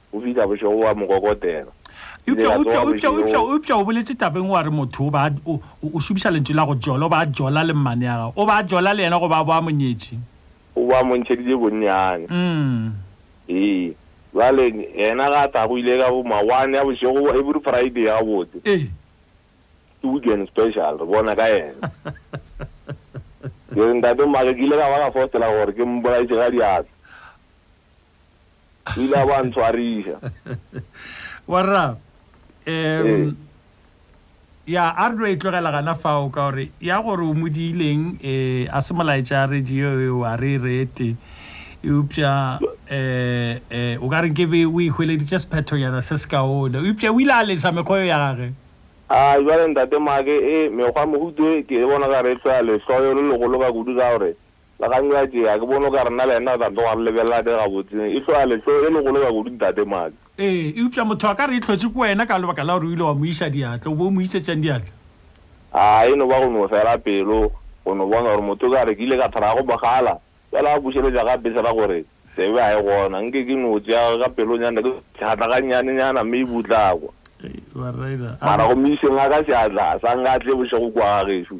[SPEAKER 1] O
[SPEAKER 5] fihla bošego wa mo kokotela. Eupša, eupša, eupša,
[SPEAKER 1] eupša, eupša o boletše tabeng wa re motho o ba o, o, o šomiša lentšu la go jola, o ba jola le mmane ya gago, o ba jola le yena go ba bo a monyetše.
[SPEAKER 5] O ba montšheditše bonnyane.
[SPEAKER 1] Mm.
[SPEAKER 5] Ee. Bale, yena ga a thago ile ka bo mawane ya bošego, every Friday ya gabotse.
[SPEAKER 1] Ee.
[SPEAKER 5] Ke weekend special, re bona ka yena. Ke re ntate mmake, ke ile ka ba ka fostela gore ke mbolaetše ga diatla. ile a ba ntshwariša
[SPEAKER 1] warra um Ee. ya a re no e tlogela gana fao ka gore ya gore o modileng um a se molaetša radio eo a re e rete eupša um o ka reng ke be o ihweleditše sephethonyana se se kaone eupša o ile a lesa mekgoyo ya gage
[SPEAKER 5] a jwale ntate make e mekgwa mohuto e ke e bona ka re tlwa lehloyo le legolo ka kudu ka gore Le ga nka tšea, ke bone o ka re nna le yena re tla tloga re lebelelane gabotseng. E hlwa ya lehlo e legolo ka kudu, Ntate Max.
[SPEAKER 1] Ee, eupša motho a ka re e hlotše ke wena ka lebaka la gore o ile wa mo iša diatla. O be o mo išetšang diatla?
[SPEAKER 5] A e no ba go no fela pelo go no bona gore motho o ka re ke ile ka thara go mo kgala? Bjale a bušeletša gape sela gore, Tsebe ga e gona. Nke ke no tšea ka pelong ya nna ke seatla gannyanenyana mme e butlakwa. Mara go mo išeng ga ka seatla sa nka tle bošego
[SPEAKER 1] kua ga
[SPEAKER 13] gešo.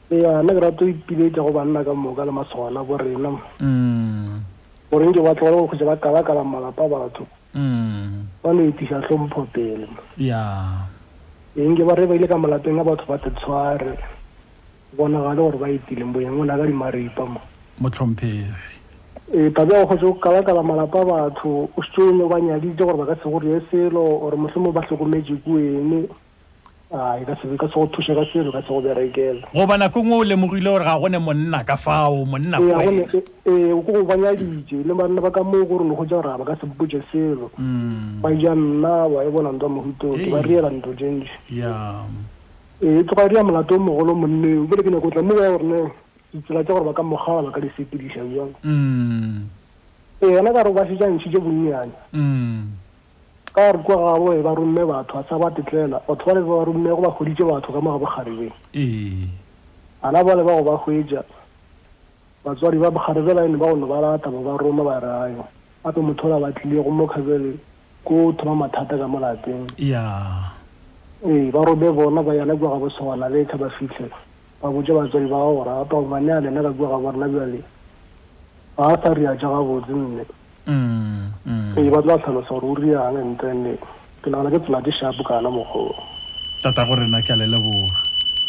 [SPEAKER 1] ya nna
[SPEAKER 13] ke rata o ipiletša go banna ka moka le masogana bo rena
[SPEAKER 1] mm.
[SPEAKER 13] goreng ke ba tlogele go kgotsa ba kala-kala malapa batho
[SPEAKER 1] mm.
[SPEAKER 13] ba no etiša hlompho pele eng ke ba re ba ile ka malapeng a batho ba se tshware bonagale gore ba etileng boyeng o na ka dimaripa mo
[SPEAKER 1] motlhomphegi
[SPEAKER 13] ee tabe go kgotsa o kala-kala malapa batho o setse o ne ba nyaditse gore ba ka se go reye selo gore motlhomo ba tlhokometse kuene
[SPEAKER 1] goba nako ngwe o lemogile gore ga go ne monna ka fao monna
[SPEAKER 13] ee
[SPEAKER 1] ko
[SPEAKER 13] go banyaditše le banna ba ka moo gore ne go ja gore ga ba ka sepopotse selo
[SPEAKER 1] mm.
[SPEAKER 13] ba ja nna wa e bona nto mohuto ke
[SPEAKER 1] ba
[SPEAKER 13] riela nto
[SPEAKER 1] tšentši
[SPEAKER 13] ee tloga ria molato o mogolo monne o bele ke nyako tla mo ya gorene ditsela tsa gore ba ka mogala ba ka di sepediša jang
[SPEAKER 1] mm.
[SPEAKER 13] ee yona ka re ba sejantšhitše bonnyane
[SPEAKER 1] mm.
[SPEAKER 13] Ka re kwa gabo e ba rumme batho, a sa ba tetlela, batho bale ba ba rumme go ba hweditše batho ka mo gabo kgaribeng.
[SPEAKER 1] Ee.
[SPEAKER 13] Bana bale ba go ba hwetša, batswadi ba kgaribe line ba go no ba lata ba ba roma ba re ayo, gape motho ola ba tlile go mokha bjale ko o thoma mathata ka mo lapeng.
[SPEAKER 1] Yeah.
[SPEAKER 13] Ee, ba rome bona ba yana kwa gabo Sehwana Leka ba fihle. Ba botša batswadi ba gago gore a ka o ba nea lena ka kua ga bona bjale. Ga a sa riatša gabotse
[SPEAKER 1] mme.
[SPEAKER 13] Ee, ba tla tlhalosa gore o riang and then ke nagana ke tsela tše sharp kana mokgoo.
[SPEAKER 1] Tata go rena ke a le leboga.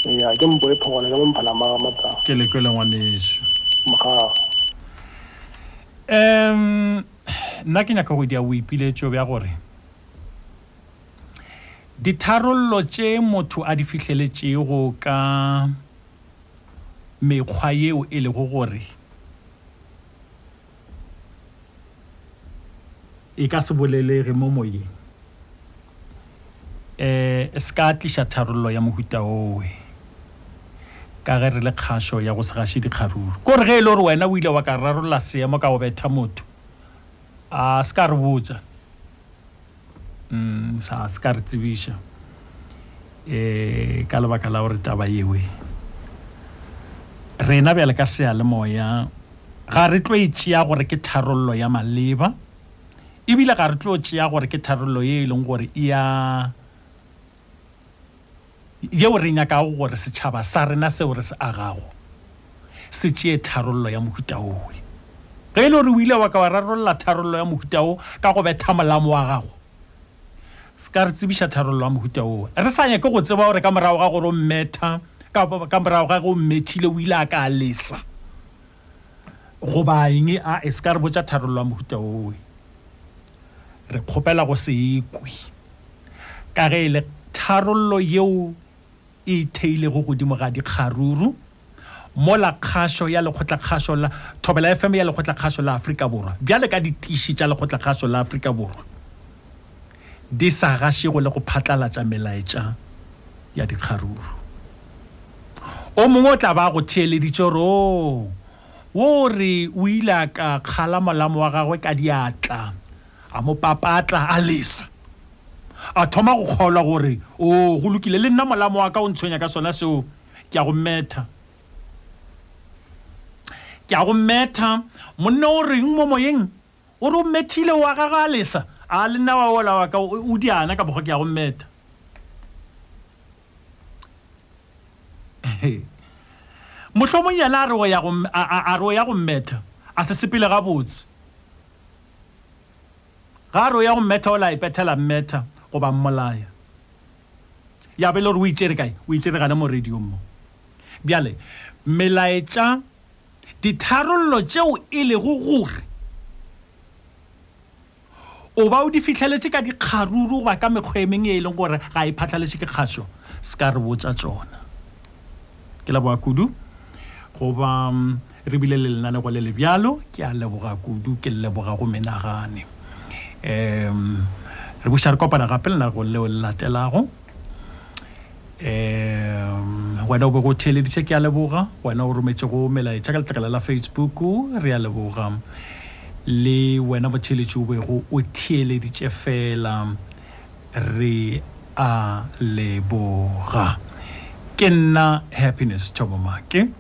[SPEAKER 13] Eya, ke mpo e phogole ka mo mphalamaga mata.
[SPEAKER 1] Ke le kwele
[SPEAKER 13] ngwanešu.
[SPEAKER 1] Mokgao. Em, nna ke nyaka go dia boipiletšo bja gore. Ditharollo tše motho a di fihleletšego ka mekgwa yeo e lego gore e ka se bolelege mo moyeng eh se ka tliša tharollo ya mohuta owe ka ge re le kgašo ya go se gaše dikgaruru ko re ge e le gore wena o ile wa ka rarolla seemo ka go betha motho a se ka re botsa mm, sa se ka re tsebiša um ka lebaka la gore taba yewe rena bjale ka sealemoya ga re tlo e tšea gore ke tharollo ya maleba ebile ga re tlo tšea gore ke tharollo ye e leng gore e ya yeo re nyakago gore setšhaba sa rena seo re se agago se tšee tharollo ya mohuta owe ge e le gore o ile wa ka wa rarolola tharollo ya mohuta o ka go betha molamo wa gago se ka re tsebiša tharollo ya mohuta owe re sa nyake go tseba gore ka morago ga gore o mmetha ka morago ga ge o mmethile o ile a ka a lesa goba eng a e se ka re botša tharollo ya mohuta owe Re kgopela go se e kwe, ka ge e le tharollo yeo e itheilego godimo ga dikgaruru, mola kgašo ya lekgotlakgašo la Thobela FM ya Lekgotlakgašo la Afrika Borwa bjale ka ditiši tša Lekgotlakgašo la Afrika Borwa di sa gašego le go phatlalatša melaetša ya dikgaruru. O mongwe o tla ba go theeleditše gore, Oo! Wo o re o ile a ka kgala molamo wa gagwe ka diatla, a mo papatla, a lesa. A thoma go kgolwa gore, Oo, go lokile, le nna molamo wa ka o ntshwenya ka sona seo, ke a go metha. Ke a go metha, monna o reng mo moyeng? O re o mmethile wa gagwe a lesa, a le nna wa ola wa ka o diana ka bogo ke ya go mmetha. Mohlomong yena a re o ya go mmetha a se sepele gabotse. Ga a re o ya go mmetha o la ipethela mmetha goba mmolaya. Ya be le gore o itšere kae? O itšere gane mo radio mo. Bjale melaetša Ditharollo tšeo e lego gore o ba o di fihleletše ka dikgaruru goba ka mekgwa e mengwe e leng gore ga e phatlaletše ke kgašo se ka re botša tšona ke leboga kudu goba mm, re bile le lenanego le lebjalo ke a leboga kudu ke leboga go menagane um re buša re kopana gape lenagong leo le latelago um wena o be go theeleditše ke a leboga wena o rometše go melaetša ka letlakala la facebook re a leboga le wena motheeletši o bego o theeleditše fela re a leboga ke nna happiness
[SPEAKER 14] thomomake